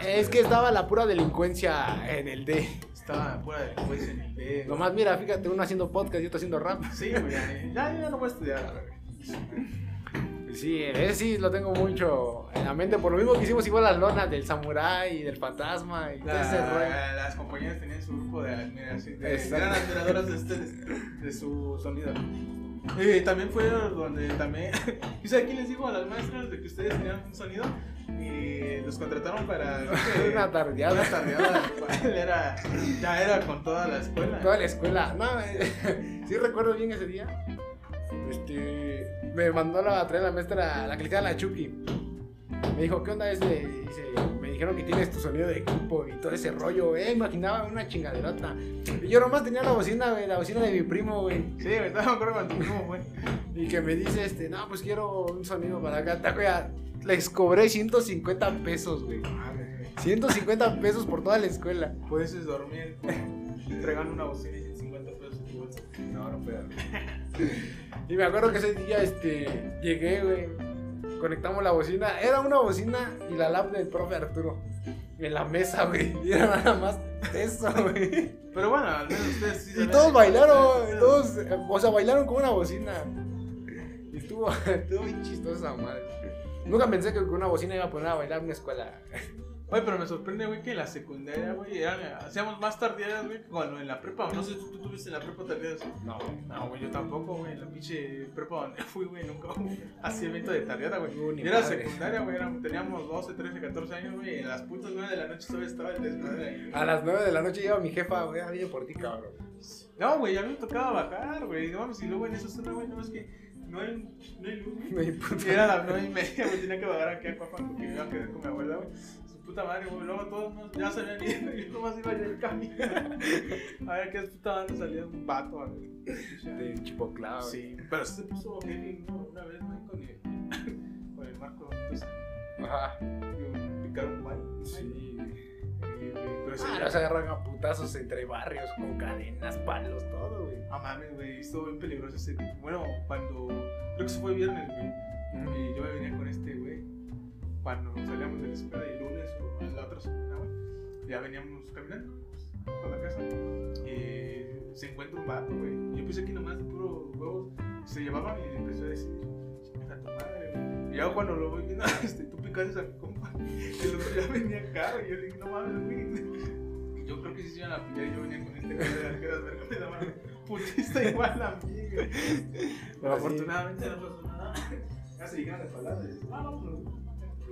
Es que estaba la pura delincuencia en el D. Estaba pura delincuencia en el D. Nomás, mira, fíjate, uno haciendo podcast y otro haciendo rap. Sí, güey, ya, ya, no voy a estudiar, la verga. Sí, ese sí lo tengo mucho en la mente. Por lo mismo que hicimos igual las lonas del samurái y del fantasma y todo ese rollo. La- las compañeras tenían su grupo de admiración, eran admiradoras de, este, de, su sonido. Y también fue donde también, ¿y sabe quién les dijo a las maestras de que ustedes tenían un sonido? Y los contrataron para Una tardeada. Una tardeada, la era, ya era con toda la escuela. Toda la escuela. No, eh, sí recuerdo bien ese día. Este, me mandó la, a traer la maestra, la queda la Chucky. Me dijo, ¿qué onda ese? Dice, me dijeron que tienes tu sonido de equipo y todo ese rollo. Eh, imaginaba una chingaderota. Y yo nomás tenía la bocina, güey, la bocina de mi primo, güey. Sí, me estaba acuerdo cuando primo fue. Y que me dice, este, no, pues quiero un sonido para acá. Güey, Les cobré 150 pesos, güey. 150 pesos por toda la escuela. Puedes dormir entregando una bocina y 50 pesos en tu bolsa. No, no puedo. y me acuerdo que ese día, este, llegué, güey. Conectamos la bocina. Era una bocina y la lap del profe Arturo. En la mesa, güey. Y era nada más eso, güey. Pero bueno, al menos ustedes sí Y todos bailaron, todos, o sea, bailaron con una bocina. Y estuvo, estuvo bien chistosa, madre. Nunca pensé que con una bocina iba a poner a bailar en una escuela. Oye, pero me sorprende, güey, que en la secundaria, güey, eran- hacíamos más tardeadas, güey, cuando en la prepa. No sé si tú tuviste en la prepa tardeadas. No, No, güey, yo tampoco, güey. En la pinche prepa donde fui, güey, nunca hacía evento de tardeada, güey. No, era madre. secundaria, güey, teníamos 12, 13, 14 años, güey. Y en las putas 9 de la noche todavía estaba el desmadre ahí. A las 9 de la noche llega mi jefa, güey, ah, viene por ti, cabrón. No, güey, a mí me tocaba bajar, güey. No mames, y luego en esa zona, güey, no es que no hay, no hay luz. No hay puta- era las 9 y media, güey, tenía que bajar aquí a Cuapa porque me iba a quedar con mi abuela, güey. Puta madre, güey. Luego todos nos- ya se habían ido y yo nomás iba a ir el camino. A ver qué puta banda salía un vato, güey. De chipoclado. Sí, pero sí se puso ¿no? una vez, güey, con el, con el Marco. Entonces, Ajá. picaron mal. Sí. Pero Ah, nos agarran a putazos entre barrios con cadenas, palos, todo, güey. Ah, mames, güey, estuvo bien peligroso ese. Bueno, cuando. Creo que se fue viernes, güey. Y yo me venía con este, güey. Cuando salíamos de la escuela el lunes o la otra semana, güey, ya veníamos caminando pues, por la casa y se encuentra un vato, güey. Yo pensé que nomás de puro huevos se llevaban y empezó a decir, chinga tu madre, güey. Y ya cuando lo voy viendo, este, tú picaste a mi compa, el otro ya venía acá, güey. Yo le dije, no mames, güey. Yo creo que si se iban a pillar, yo venía con este güey de las que las vergas me daban putista igual a mí, güey. Pero afortunadamente no pasó nada. Ya se llegaron de palabras. Ah, vámonos.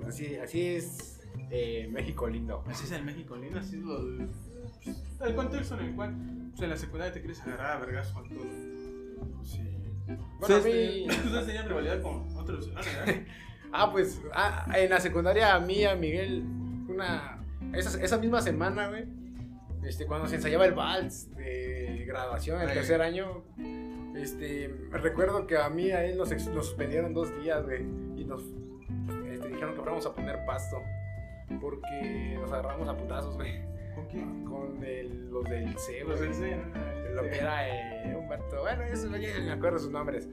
Así, así es eh, México lindo. Así es el México lindo, así es lo pues, el contexto en el cual pues, en la secundaria te quieres agarrar a vergas con todo. Sí. Bueno, a Ustedes mí- ustedes tenían rivalidad con otros ¿verdad? Ah, pues ah, en la secundaria a mí, a Miguel, una. Esa, esa misma semana, güey. Este, cuando se ensayaba el vals de graduación, el Ay. tercer año. Este, recuerdo que a mí, a él nos, nos suspendieron dos días, güey. Y nos dijeron que fuéramos a poner pasto. Porque nos agarramos a putazos, güey. ¿Con quién? Con el- los del C, Los del C, Lo que era eh, Humberto. Bueno, eso ni me acuerdo sus nombres.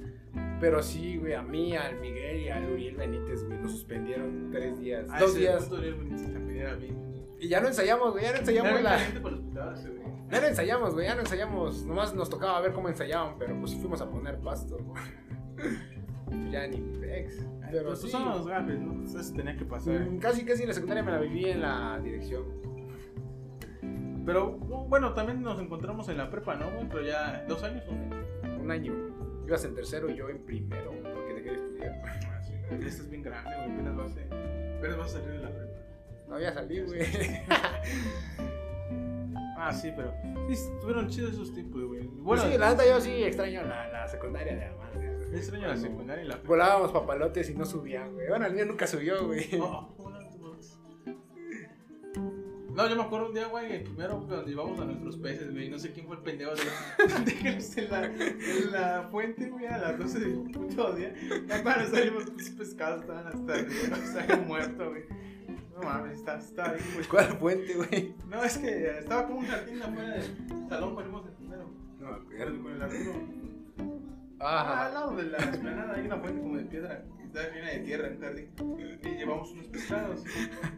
Pero sí, güey, a mí, al Miguel y al Uriel Benítez, güey, nos suspendieron tres días. Ah, dos días. punto Uriel Benítez también era bien. Y ya no ensayamos, güey, ya no ensayamos Era la. güey. Ya no ensayamos, güey, ya no ensayamos. Nomás nos tocaba ver cómo ensayaban, pero pues fuimos a poner pasto, güey. ya ni pex. Pero Pues sí. son los gafes, ¿no? Eso tenía que pasar. mm, Casi, casi en la secundaria me la viví en la dirección. Pero bueno, también nos encontramos en la prepa, ¿no? Pero ya dos años o menos. Un año. Ibas en tercero y yo en primero, porque te quería estudiar. Así, güey. Este es bien grande, güey. Apenas vas a, apenas vas a salir de la prepa. No había salido, güey. Ah, sí, pero sí estuvieron chidos esos tiempos, güey. Bueno, sí, la neta yo sí extraño la, la secundaria de madre. yo extraño la secundaria y la. Volábamos papalotes y no subían, güey. Bueno, el mío nunca subió, güey. Oh, ¿cómo no yo me acuerdo un día, güey, el primero donde íbamos a nuestros peces, güey. No sé quién fue el pendejo de, la, en la fuente, güey, a las 12 del puto día. Ya cuando salimos, los pescados estaban hasta arriba, estaban muertos, güey. No mames, está, está bien, güey. ¿Cuál fuente, güey? No, es que estaba como un jardín afuera del salón, ponemos el primero. No acuerdo. con el Arturo. Ah, al lado de la esplanada hay una fuente como de piedra que está llena de tierra, un jardín. Y llevamos unos pescados,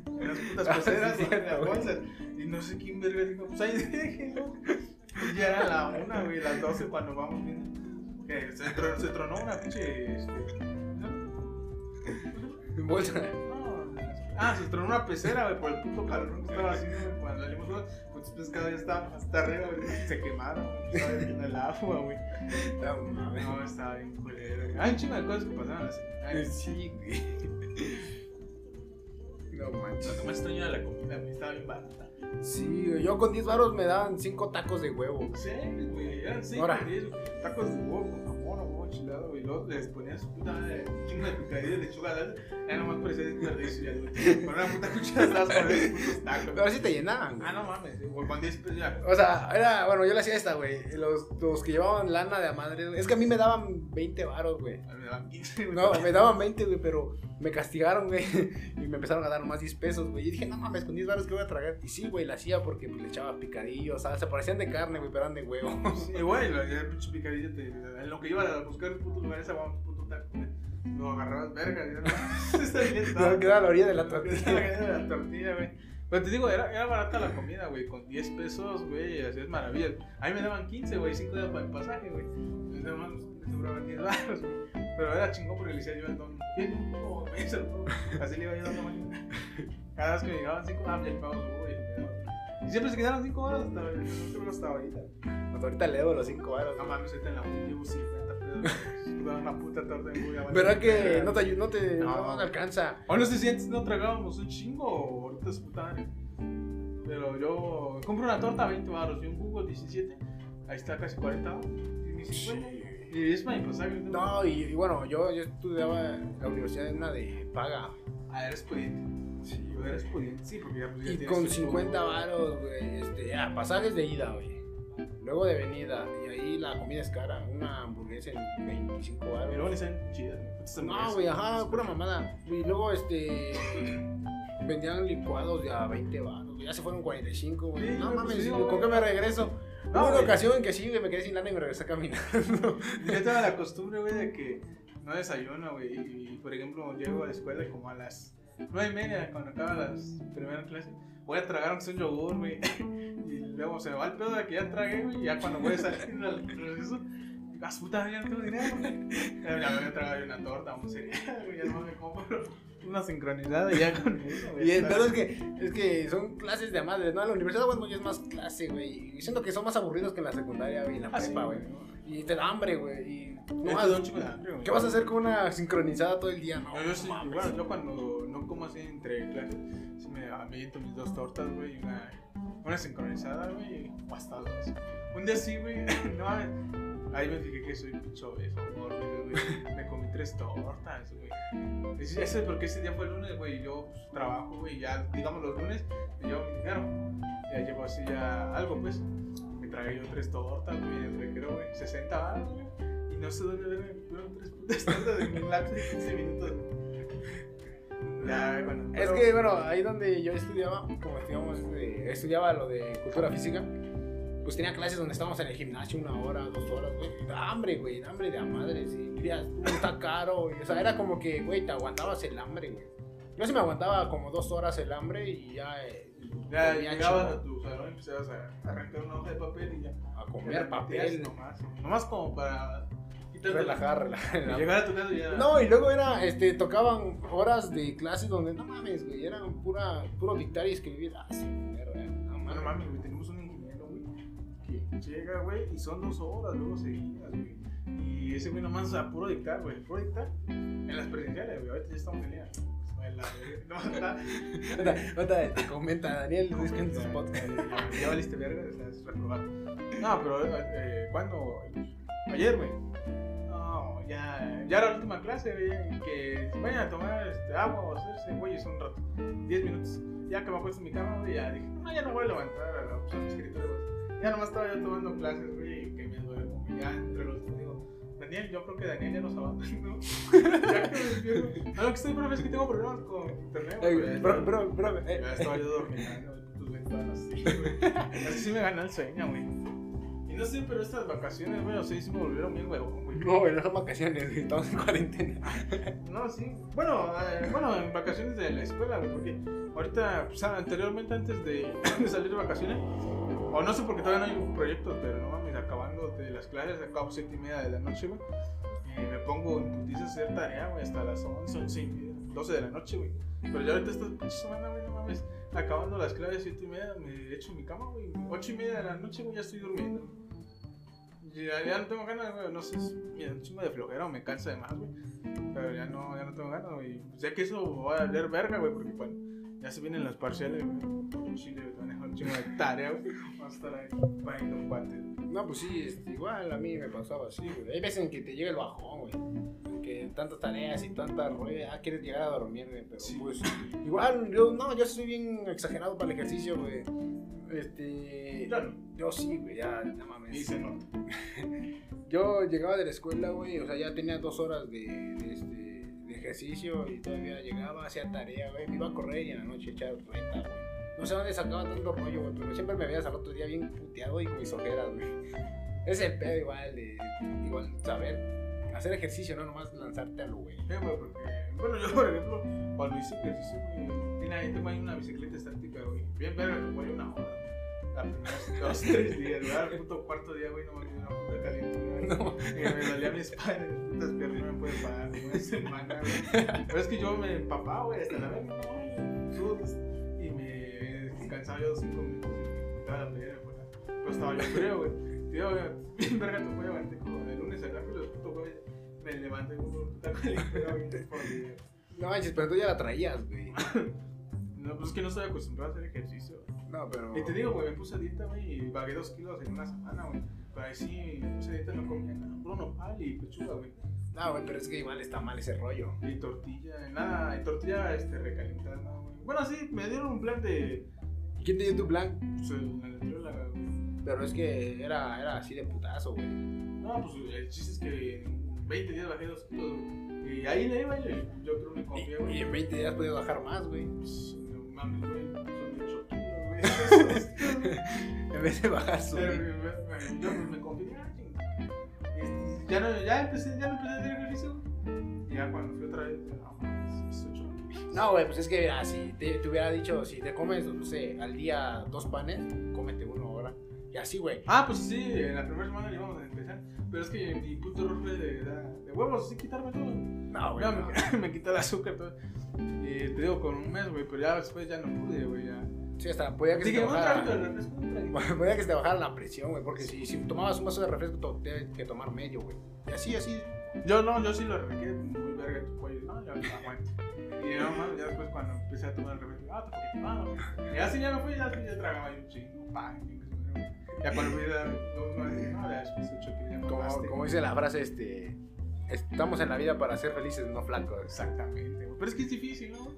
unas putas Ah, cierto, las güey. bolsas. Y no sé quién verga dijo, pues ahí déjenlo. Y ya era la una, güey, las 12 cuando vamos viendo. Que se, tronó, se tronó una pinche. Este, ¿no? En bolsa. Ah, se tronó una pecera, güey, por el puto calor que estaba haciendo, güey. Cuando salimos, güey, pues pescados ya estaban hasta arriba, güey. Se quemaron, güey. Estaba en el agua, güey. No mames. No, estaba bien culero. güey. Hay un chingo de cosas que pasaban así. Ay, Sí, güey. No manches. Lo que más extraño era la comida, güey. Estaba bien barata. Sí, güey. Yo con 10 baros me daban 5 tacos de huevo. Sí, güey. Eran seis Ahora. por diez, güey. Tacos de huevo chilado, güey. Luego les ponían su puta madre, un chingo de picadillas de lechuga. Ya nomás parecía desperdicio, ya, güey. Con una puta cuchara con esos putos tacos. Pero sí te llenaban, güey. Ah, no mames, güey. Con 10 pesos ya. O sea, era, bueno, yo le hacía esta, güey. Los, los que llevaban lana de a madre. Es que a mí me daban 20 varos, güey. Me daban 15, güey. No, me daban 20, güey, pero me castigaron, güey. Y me empezaron a dar más 10 pesos, güey. Y dije, no mames, con 10 baros, ¿qué voy a tragar? Y sí, güey, la hacía porque pues, le echaba picadillos, salsa. Parecían de carne, güey, pero eran de huevo. Sí, güey, ya pinche picadilla te, en lo que iba a buscar los putos lugares abajo, puto taco, güey. Lo agarrabas verga, y no, está bien, No, quedaba a la orilla de la tortilla. a la orilla de la tortilla, güey. Pero te digo, era, era barata la comida, güey, con 10 pesos, güey, así es maravillas. A mí me daban 15, güey, 5 días para el pasaje, güey. Entonces, nada más me sobraban 10 baros, güey. Pero era chingón porque le decía yo al don, ¿tiene un poco, güey? Se lo pongo. Así le iba yo dando mañana. Cada vez que me llegaban 5, ah, el pago, güey. me daba. Y siempre se quedaron 5 horas hasta, hasta ahorita. Hasta ahorita le debo los 5 baros. No mames, ahorita en la uni llevo 50 pesos. Daba una puta torta de bulla. ¿Verdad que no te, ayu- no te, No. no alcanza? O no sé si antes no tragábamos un chingo o ahorita es puta madre. Pero yo compro una torta a 20 baros y un jugo 17. Ahí está casi 40 baros. Y mis 50. Y es para mi pasaje. No, y, y bueno, yo, yo estudiaba en la universidad en una de paga. Ah, eres pudiente. Sí, yo eres pudiente. Sí, porque ya, pues, ya Y con tu- 50 varos, güey, este, ya, pasajes de ida, güey. Luego de venida, y ahí la comida es cara. Una hamburguesa en 25 Y luego baros. le salen chidas. güey. Putas No, güey, ajá, pura mamada. Y luego, este, vendían licuados de a 20 baros. Ya se fueron 45, güey. Sí, no güey, mames, pues, sí, ¿con qué me regreso? No, Hubo una güey. ocasión en que sí, güey, me quedé sin lana y me regresé caminando. Yo tengo la costumbre, güey, de que no desayuno, güey. Y, por ejemplo, llego a la escuela como a las nueve y media, cuando acaba las primeras clases, voy a tragar un yogur, güey. Y luego se me va el pedo de que ya tragué, güey. Y ya cuando voy a salir al proceso, digo, ah, puta, ya no tengo dinero, güey. Ya me había tragado una torta, un cereal, güey. Ya no me compro una sincronizada y ya con eso, güey. Y el pedo es que, es que son clases de madres, ¿no? La universidad, bueno, ya es más clase, güey. Y siento que son más aburridos que en la secundaria, güey, en la Ah, sí, prepa, güey. Y te da hambre, güey. Y no Te más, de hambre, güey. ¿Qué vas a hacer con una sincronizada todo el día? No, No, yo sí, mames. bueno, yo cuando no como así entre clases, me aviento mis dos tortas, güey, una, una sincronizada, güey, o hasta dos. Un día sí, güey, no ahí me fijé que soy pinche obeso, güey, me comí tres tortas, güey. Y sí, ese porque ese día fue el lunes, güey, yo pues, trabajo, güey, ya, digamos los lunes, me llevo mi dinero, ya llevo así ya algo, pues, me tragué yo tres tortas, güey, el recreo, güey, 60 baros, güey. Y no sé dónde verme, fueron tres putas tortas en un lapso de 15 minutos. Bueno. Es pero- que, bueno, ahí donde yo estudiaba, como eh, estudiaba lo de cultura física, pues tenía clases donde estábamos en el gimnasio una hora, dos horas, güey. hambre, güey, hambre de a querías, "Uh, está caro. o sea, era como que, güey, te aguantabas el hambre, güey. Yo sí me aguantaba como dos horas el hambre y ya. eh, Ya llegabas a tu salón y empezabas a arrancar una hoja de papel y ya. a comer papel, Nomás, nomás como para relajar, relajar. Y llegar a tu casa ya. No, y luego era, este, tocaban horas de clases donde, no mames, güey, eran pura, puro dictar y escribir. Ah, sí, verga, no No, mames. no mames, güey, tenemos un ingeniero, güey, que llega, güey, y son dos horas luego seguidas, güey. Y ese güey nomás a puro dictar, güey, puro dictar. En las presenciales, güey, ahorita ya estamos. La- No, ahorita te comenta Daniel, es que en tus podcasts. Ya, valiste verga, estás reprobado. No, pero eh, ¿cuándo? Ayer, güey. Ya, era la última clase, güey. Que vayan a tomar este, agua o hacerse güeyes un rato. 10 minutos. Ya que me acuesto en mi cama, güey, ya dije, no, ya no voy a levantar a la opción de güey. Ya nomás estaba yo tomando clases, güey, y que me duermo. Ya entre los dos digo, Daniel, yo creo que Daniel ya nos abandonó. ya que me despierto. No, lo que estoy, profe, es que tengo problemas con internet, Ey, güey. bro, bro, bro, eh, Ya estaba yo dormitando en tus ventanas, sí, güey. Así sí me gana el sueño, güey. Y no sé, pero estas vacaciones, güey, o sea, sí me volvieron bien huevón, güey. No, no son vacaciones, güey, estamos en cuarentena. No, sí. Bueno, eh, bueno, en vacaciones de la escuela, güey, porque ahorita, o sea, anteriormente, antes de, de salir de vacaciones, o no sé porque todavía no hay proyectos, pero no mames, acabando de las clases, acabo siete y media de la noche, güey. Y me pongo en putiza a hacer tarea, güey, hasta las 11, 11 y media, 12 de la noche, güey. Pero ya ahorita esta pinche semana, güey, no mames, acabando las clases siete y media, me echo en mi cama, güey. 8 y media de la noche, güey, ya estoy durmiendo. Ya, ya no tengo ganas, güey, no sé, da un chingo de flojera o me cansa de más, güey. Pero ya no, ya no tengo ganas, güey. Sé que eso va a valer verga, güey, porque cuando ya se vienen las parciales, güey. Chile, güey, dejar un chingo de tarea, güey. Vamos a estar ahí un guante. No, pues sí, este, igual a mí me pasaba así, güey. Hay veces en que te llega el bajón, güey. En que tantas tareas y tanta rueda, ah, quieres llegar a dormir, güey. Pero Sí. pues, igual, yo no, yo soy bien exagerado para el ejercicio, güey. Este. No. Yo sí, güey, ya, no mames. Se nota. Yo llegaba de la escuela, güey, o sea, ya tenía dos horas de, de, este, de ejercicio y todavía llegaba, hacía tarea, güey, me iba a correr y en la noche echar renta, güey. No sé dónde sacaba tanto rollo, güey, pero siempre me veías al otro día bien puteado y con mis ojeras, güey. Es el pedo igual de, igual, saber hacer ejercicio, no nomás lanzarte a lo, güey. Sí, güey, porque, bueno, yo, por ejemplo, cuando hice ejercicio, güey, tiene ahí, tengo ahí una bicicleta estática, güey. Bien verga, voy una hora. La primeros dos, tres días, güey. Al puto cuarto día, güey, no me dio una puta calentura. No. Que me dolía mi espalda, mis putas piernas no me pueden parar una semana, güey. Pero es que yo me empapaba, güey, hasta la vez, no, güey, pues, y me cansaba yo cinco minutos y estaba la pelea, güey. Pero estaba yo frío, güey. Tío, güey, bien verga, a levantar como de lunes a miércoles, puto, güey. Me puta calentura, güey, por día. No manches, pero tú ya la traías, güey. No, pues es que no estoy acostumbrado a hacer ejercicio. No, pero... Y te digo, güey, me puse a dieta, güey, y bagué dos kilos en una semana, güey. Pero ahí sí, me puse a dieta, no comía nada. Puro nopal y pechuga, güey. No, güey, pero es que igual está mal ese rollo. Y tortilla, nada, y tortilla este, recalentada, güey. Bueno, sí, me dieron un plan de. ¿Quién te dio tu plan? Pues el, la- güey. Pero es que era, era así de putazo, güey. No, pues el chiste es que 20 días bajé dos kilos, güey. Y ahí le iba, y yo creo que me confié, Y, y güey. en 20 días puedes bajar más, güey. Pues, no mames, güey, son 8 kilos, güey. En vez de bajar su. Pero, güey, güey, Yo pues, me confié, ah. Este, Ya, no, ya, empecé, ya no empecé a hacer ejercicio, güey. Y ya cuando fui otra vez, no mames, mis 8 kilos. No, güey, pues es que mira, si te, te hubiera dicho, si te comes, no sé, al día dos panes, cómete uno ahora. Y así, güey. Ah, pues sí, en la primera semana íbamos a empezar. Pero es que mi puto error fue de, de, huevos, sí, quitarme todo. No, güey. Ya no. me, me quitó el azúcar todo. Y te digo, con un mes, güey, pero ya después ya no pude, güey, ya. Sí, hasta podía que se Dije, te un bajara. refresco, podía que se te bajara la presión, güey, porque si, si tomabas un vaso de refresco, to- tienes que tomar medio, güey. Y así, así. Yo no, yo sí lo requé muy verga tu pollo. No, ya no aguanto. Y no, mames, ya después cuando empecé a tomar el refresco, ah, poquito más, güey. Y así ya me fui, ya, ya tragaba ahí un chingo, pa, Ya cuando a no, ya que ya me Como, como dice la frase, este. Estamos en la vida para ser felices, no flacos. Exactamente. Pero es que es difícil, ¿no?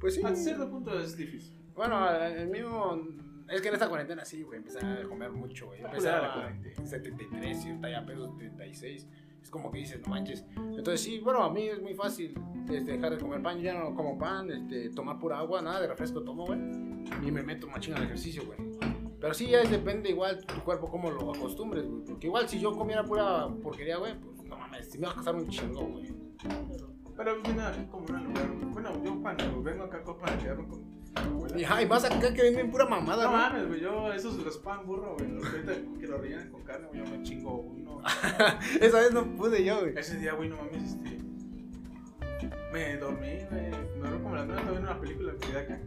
Pues sí. A cierto punto es difícil. Bueno, el mío. Es que en esta cuarentena sí, güey, empecé a comer mucho, güey. Yo Está culera la cuarentena. 73 y ahorita ya peso 36. Es como que dices, no manches. Entonces sí, bueno, a mí es muy fácil este, dejar de comer pan. Yo ya no como pan, este, tomar pura agua, nada de refresco tomo, güey. Y me meto machina al ejercicio, güey. Pero sí, ya depende igual tu cuerpo cómo lo acostumbres, güey. Porque igual si yo comiera pura porquería, güey, pues no mames, sí me va a costar un chingo, güey. Pero viene aquí como un lugar. Bueno, yo cuando vengo acá a Copa a quedarme con. Y, ay, más acá que venden pura mamada, No ¿no? mames, güey, yo esos los pan burro, güey, los que lo rellenan con carne, güey, yo me chingo uno. Esa vez no pude yo, güey. Ese día, güey, no mames, este. Me dormí, güey. Me dormí como a las 9, estaba viendo una película que quedé acá.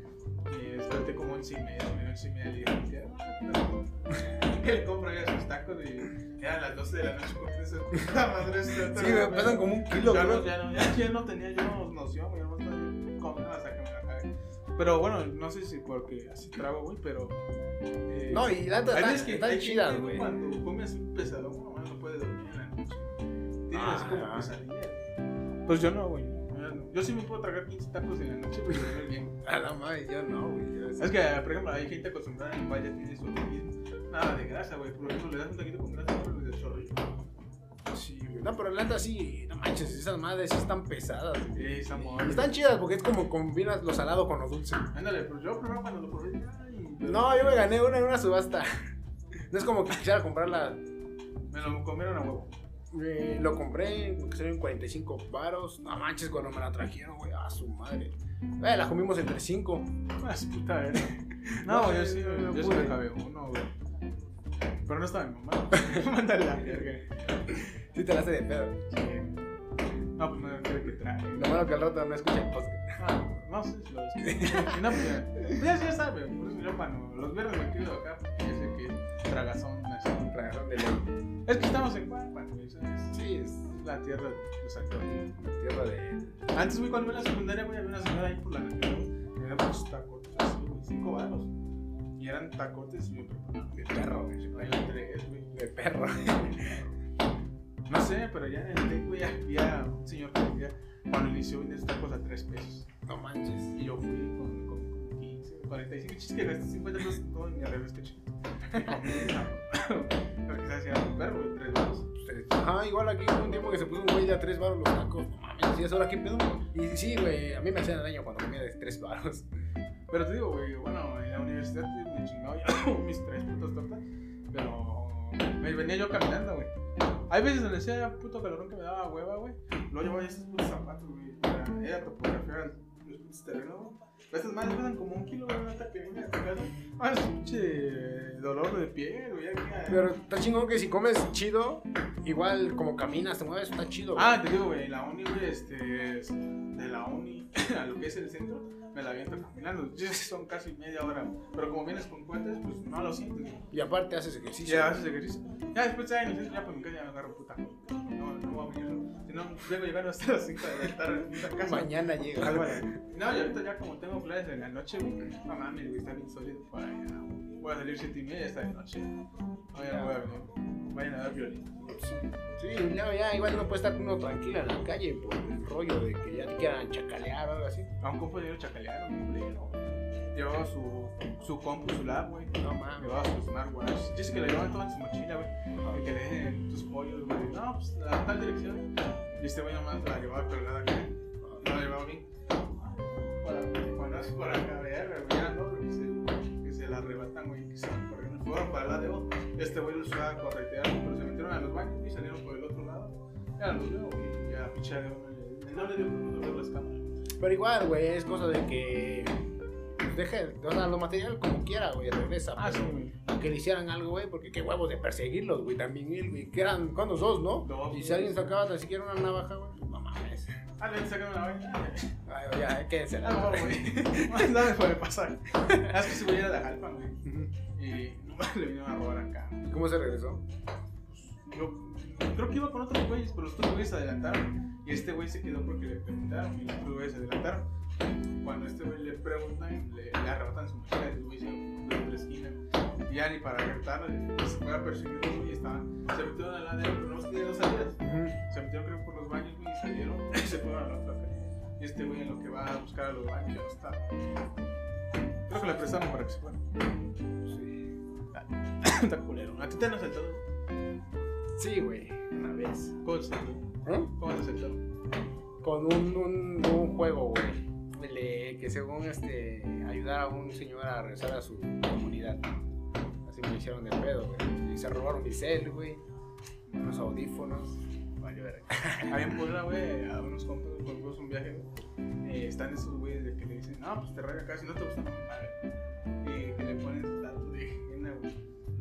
Y desperté como 11 y media, medio 11 y dije, él compra ya sus tacos y eran las 12 de la noche con esa puta madre. esta- Sí, güey, pesan como un kilo, ya creo. no, ya, no, ya, ya no tenía yo noción, güey. No estaba comiendo hasta que me la cagué. Pero bueno, no sé si porque así trago, güey, pero. eh, No, y la neta veces que están chidas, güey. Cuando comes un pesadón, no, no puede dormir en la noche. Tienes así como Ajá. pesadillas. Pues yo no, güey. Yo sí me puedo tragar 15 tacos en la noche, dormir bien. A la madre, yo no, güey. Es que, por ejemplo, hay gente acostumbrada en Valle tiene su. Nada de grasa, güey. Por ejemplo, le das un taquito con grasa, pero le chorrillo. Sí, güey. No, pero la neta sí, no manches, esas madres sí están pesadas, güey. Sí, está muy. Están chidas porque es como combinas lo salado con lo dulce. Ándale, pero yo primero cuando lo probé, No, yo me gané una en una subasta. No es como que quisiera comprarla. Me lo comieron a huevo. Eh, lo compré, que salieron 45 varos. No manches, cuando me la trajeron, güey, a su madre. Eh, la comimos entre 5. Ah, su puta, eh. No, No, yo yo sí, yo sí pude. me acabé uno, güey. Pero no estaba mi mamá. Mándale la verga. Sí, te la hace de pedo. No, pues no quiero que trae. Lo malo que al rato no escucha el podcast. Ah, no sé si lo escucho. Y no, pues ya, ya, ya sabe. Por eso yo cuando los viernes me quedo acá, porque ya sé que tragazón así. Tragazón de ley. Es que estamos en Cuapan, ¿sabes? Sí, es Es la tierra los actores. tierra de. Antes, güey, cuando iba a la secundaria, güey, había una señora ahí por la. Me daba unos tacotes así, güey, cinco varos. Y eran tacotes y me preparaban De perro, güey. De perro. No sé, pero ya en el TEC, güey, había un señor que vendía, cuando inició estos tacos a tres pesos. No manches. Y yo fui con, con, con 15, 45 chistes que gasté 50 pesos en todo refresco chiquito. Y comí una- Pero quizás sea un perro, güey, tres varos. Ajá, igual aquí hubo un tiempo que se puso un güey de a 3 baros los tacos. No mames, ¿sí es ahora qué pedo? Y sí, güey, a mí me hacían daño cuando comía de 3 baros. Pero te digo, güey, bueno, en la universidad me chingaba ya mis tres putas tortas. Pero me venía yo caminando, güey. Hay veces donde decía puto calorón que me daba hueva, güey. Luego llevaba esos putos zapatos, güey. Para ir a topografiar los putos terrenos, güey. Estas madres pesan como un kilo, güey, ahorita que vine a tu casa. Ah, es pinche dolor de piel, güey. ya que- Pero está chingón que si comes chido, igual como caminas, te mueves, está chido. güey. Ah, te digo, güey, la uni, güey, este, es- de la uni a lo que es el centro, me la aviento caminando. Son casi media hora, güey. pero como vienes con cuentas, pues no lo sientes, güey. Y aparte haces ejercicio. Ya haces ejercicio. Ya después ya en el centro, ya por mi casa ya me agarro puta. No, no voy a venir. No, vengo llegando hasta las 5 de la tarde en esta casa. Mañana llega. No, y ahorita ya como tengo planes en la noche, güey. No mames, güey, está bien sólido para allá. Voy a salir 7 y media esta de noche. No, ya no voy a. Vayan a dar violín. Sí, ya, ya, igual no puede estar uno tranquilo en la calle por el rollo de que ya te quieran chacalear o algo así. A un compañero chacalearon, un culero. Llevaba su, su compu, su lab, güey. No mames. Llevaba su smartwatch. Dice que lo llevaban todo en su mochila, güey. Y que le dejen tus pollos, güey. No, pues a tal dirección. Y este güey nomás la llevaba colgada acá. No la llevaba bien. Para, cuando hace por acá, verga, no, güey, que se, que se la arrebatan, güey. Que se van corriendo. Fueron para el lado. Este güey los iba a corretear, pero se metieron a los baños y salieron por el otro lado. Ya los veo, güey. Ya, pinche, no le dio por ver las cámaras. Pero igual, güey, es cosa de que. Pues deje, o sea, lo material como quiera, güey, regresa. Ah, sí, pero güey. Aunque le hicieran algo, güey, porque qué huevos de perseguirlos, güey, también él, güey. Que eran, ¿cuántos? Dos, ¿no? Dos, y si güey. alguien sacaba tan siquiera una navaja, güey, pues no mames. Ah, le sacan la vaina. Ay, ya, quédense Ah, no, güey. El pasar. Ah, es que se voy a la Jalpa, güey. Y nomás le vinieron a robar acá. ¿Y cómo se regresó? Yo creo que iba con otros güeyes, pero los otros güeyes se adelantaron. Y este güey se quedó porque le preguntaron. Y los otros güeyes se adelantaron. Cuando este güey le preguntan, le, le arrebatan su mochila. Y güey de otra esquina. Y ya ni para alertarlo, se fue a perseguir y estaban. Se metieron a la de pero no tenía dos salidas. Se metieron creo por los baños, güey, y salieron. Y se fueron a la otra calle. Y este güey en lo que va a buscar a los baños ya no está. Creo que le prestaron para que se fuera. Sí. Está culero. ¿A ti te han asaltado? Sí, güey, una vez. ¿Cómo te asaltaron? ¿Eh? ¿Cómo te asaltaron? Con un, un, un juego, güey. Que según este. ayudar a un señor a regresar a su comunidad. Así me hicieron de pedo, güey. Y se robaron mi cel, güey. Unos audífonos. Vale, verga. Ahí en Puebla, güey, a unos compas, cuando fuimos un viaje, eh, están esos güeyes de que le dicen, no, pues te raya acá, si no te gusta, me Y que le ponen tatu de henna, güey.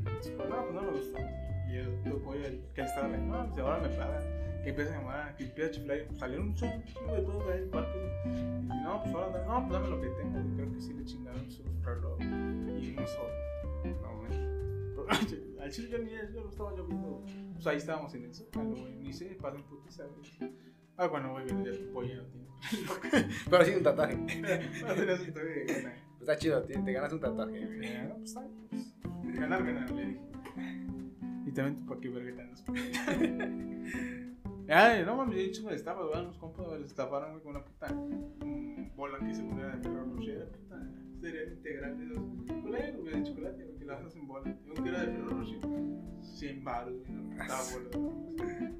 Pues, no, pues no me gusta. Y el güey, el que estaba no, pues ahora me pagan. Que empieza a llamar, que empieza a chiflar, y salieron un chingo de todo ahí en el parque, güey. Y dice, no, pues ahora, no, pues dame lo que tengo, güey. Creo que sí le chingaron su reloj y unos ojos. No, güey. Pero, Al chile yo ni yo lo estaba yo viendo. Pues ahí estábamos en eso. Cuando güey, ni sé, pasa en putiza, güey. Ah, cuando voy viendo ya tu pollo no tiene. Pero sí un tatuaje. No historia de ganar. Está chido, te, te ganas un tatuaje, güey. No, pues está bien, pues. Ganar, ganar, le dije. Y también ¿para qué verga te andas? Ay, no mames, yo he dicho me estafas, güey. Unos compas les estafaron, güey, con una puta mm, bola que según era de Ferrero Rocher, puta cereal integral de esos. Culero, güey, de chocolate, güey, que la haces en bola. Yo que era de Ferrero Rocher, 100 baros, güey, estaba bola.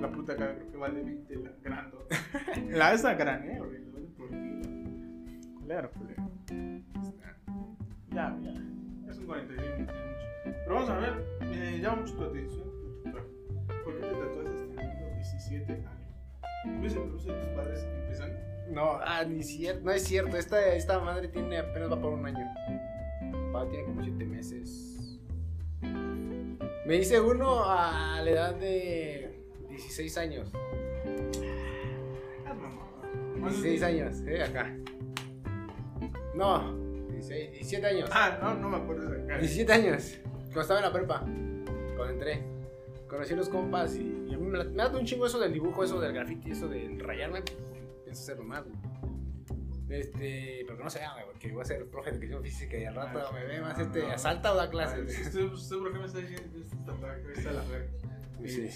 La puta cara creo que vale 20, la grandota. La esa granea, güey, la venden por kilo. Culero, culero. Ya, ya. Es un 46 minutos. Pero vamos a ver, me llama mucho tu atención tu tatuaje. ¿Por qué te tatuaste 17 años? ¿Ves el proceso de tus padres empezando? No, ah, ni cierto, no es cierto. Esta, esta madre tiene apenas va por un año. Va, tiene como siete meses. Me hice uno a la edad de 16 años. Ah, mamá. 16 años, eh, acá. No, 16, 17 años. Ah, no, no me acuerdo de acá. 17 años. Cuando estaba en la prepa. Cuando entré. Conocí a los compas y, y a mí me, me da un chingo eso del dibujo, eso del graffiti, eso del rayarme. Pienso hacerlo más, güey. Este, pero que no se haga, güey, que voy a ser profe de educación física y al rato Ah, me ve no, más este, no. asalta o da Ay, clases. Estoy seguro que me está diciendo que este tatuaje está a la. Sí.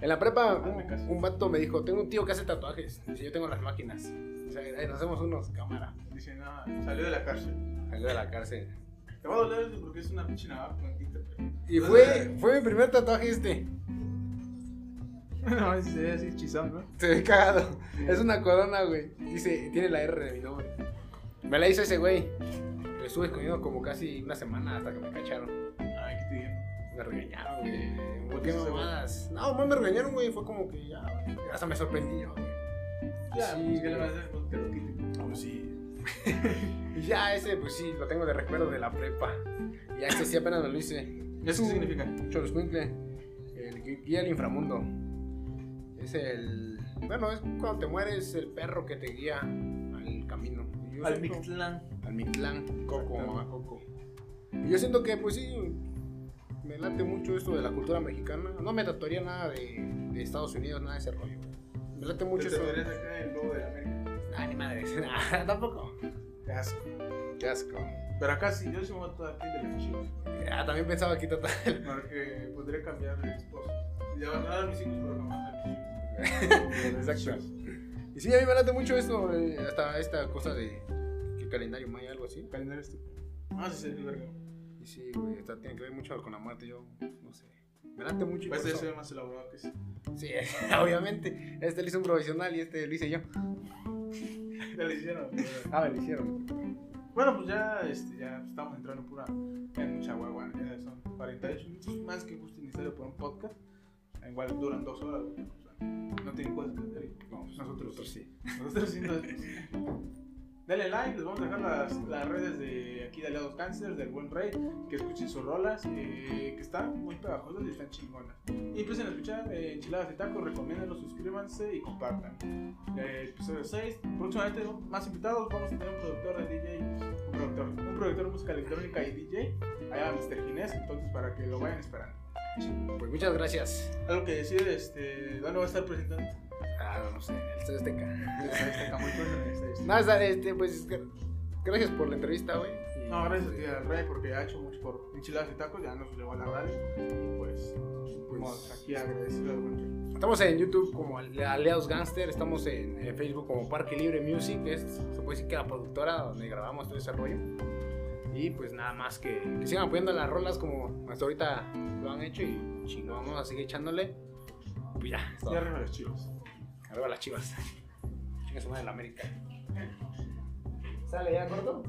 En la prepa, un, un vato me dijo, tengo un tío que hace tatuajes. Dice, yo tengo las máquinas. O sea, "Ay, nos hacemos unos, cámara. Dice, no, salió de la cárcel. Salió de la cárcel. Te va a doler porque es una pinche navaja con Y fue, fue mi primer tatuaje este. No, se ve así hechizado, ¿no? Se ve cagado. Es una corona, güey. Dice, tiene la R de mi nombre. Me la hizo ese güey. Lo estuve escondiendo como casi una semana hasta que me cacharon. Ay, ¿qué dijeron? Me regañaron, güey. ¿Por ¿Qué güey? mamadas? No, más me regañaron, güey. Fue como que ya, güey. Hasta me sorprendí yo, güey. Sí, pues, ¿qué le güey. vas a hacer? Pues lo. Vamos, sí. ya ese, pues sí, lo tengo de recuerdo de la prepa. Ya este sí apenas me lo hice. ¿Eso qué significa? Choloscuincle. El guía al inframundo. Es el. Bueno, es cuando te mueres el perro que te guía al camino. Yo Al siento- Mictlán. Al Mictlán, Coco, mamá Coco. Y yo siento que, pues sí, me late mucho esto de la cultura mexicana. No me tatuaría nada de, de Estados Unidos, nada de ese rollo. Me late mucho Te eso. tatuarías acá el logo de América. Ah, ni madre, nah, tampoco. Qué asco. Qué asco. Pero acá sí, yo sí me voy a tatuar aquí de los chicos. Ah, también pensaba que tatuar. Porque podría cambiar de esposo. Y ya van a mis hijos, pero jamás a mis hijos. Exacto. Y sí, a mí me late mucho esto, eh, hasta esta cosa de que calendario maya, algo así. Calendario este. Ah, sí, sí, verga. Y sí, güey, hasta tiene que ver mucho con la muerte, yo no sé. Me late mucho. y por Este se ve más elaborado que ese. Sí, obviamente. Este lo hizo un profesional y este lo hice yo. Ya le hicieron. Ah, me lo hicieron. Bueno, pues ya, este, ya estamos entrando en pura, en mucha guagua, ya son 48 minutos más que justo necesario para un podcast. Igual duran dos horas, o sea, no tienen cosas que hacer. No, pues, Nosotros nosotros sí. Nosotros sí Denle like, les vamos a dejar las, las redes de aquí de Aliados Cáncer, del Buen Rey, que escuchen sus rolas, eh, que están muy pegajosas y están chingonas. Y empiecen a escuchar eh, Enchiladas y Tacos, recomiéndenlo, suscríbanse y compartan. Eh, episodio 6, próximamente más invitados, vamos a tener un productor de DJ, un productor, un productor de música electrónica y DJ, allá Mr. Ginés, entonces para que lo vayan esperando. Pues muchas gracias. Algo que decir, este, ¿dónde va a estar presentando? Ah, no sé, el Estadio Azteca. Está muy bueno en este- este, pues gra- gracias por la entrevista, güey. No, gracias este, tío, al Rey porque ha hecho mucho por enchiladas y tacos, ya nos llevó a la radio y pues, Pues- aquí a agradecerle al buen. Estamos en YouTube como Aliados Gangster, estamos en, en Facebook como Parque Libre Music, es, se puede decir que la productora donde grabamos todo ese rollo. Y pues nada más que, que sigan apoyando las rolas como hasta ahorita lo han hecho y chingón, vamos a seguir echándole. Pues ya, es todo. Y arriba los chivos. Arriba las chivas. Chinga su madre la América. ¿Sale ya corto?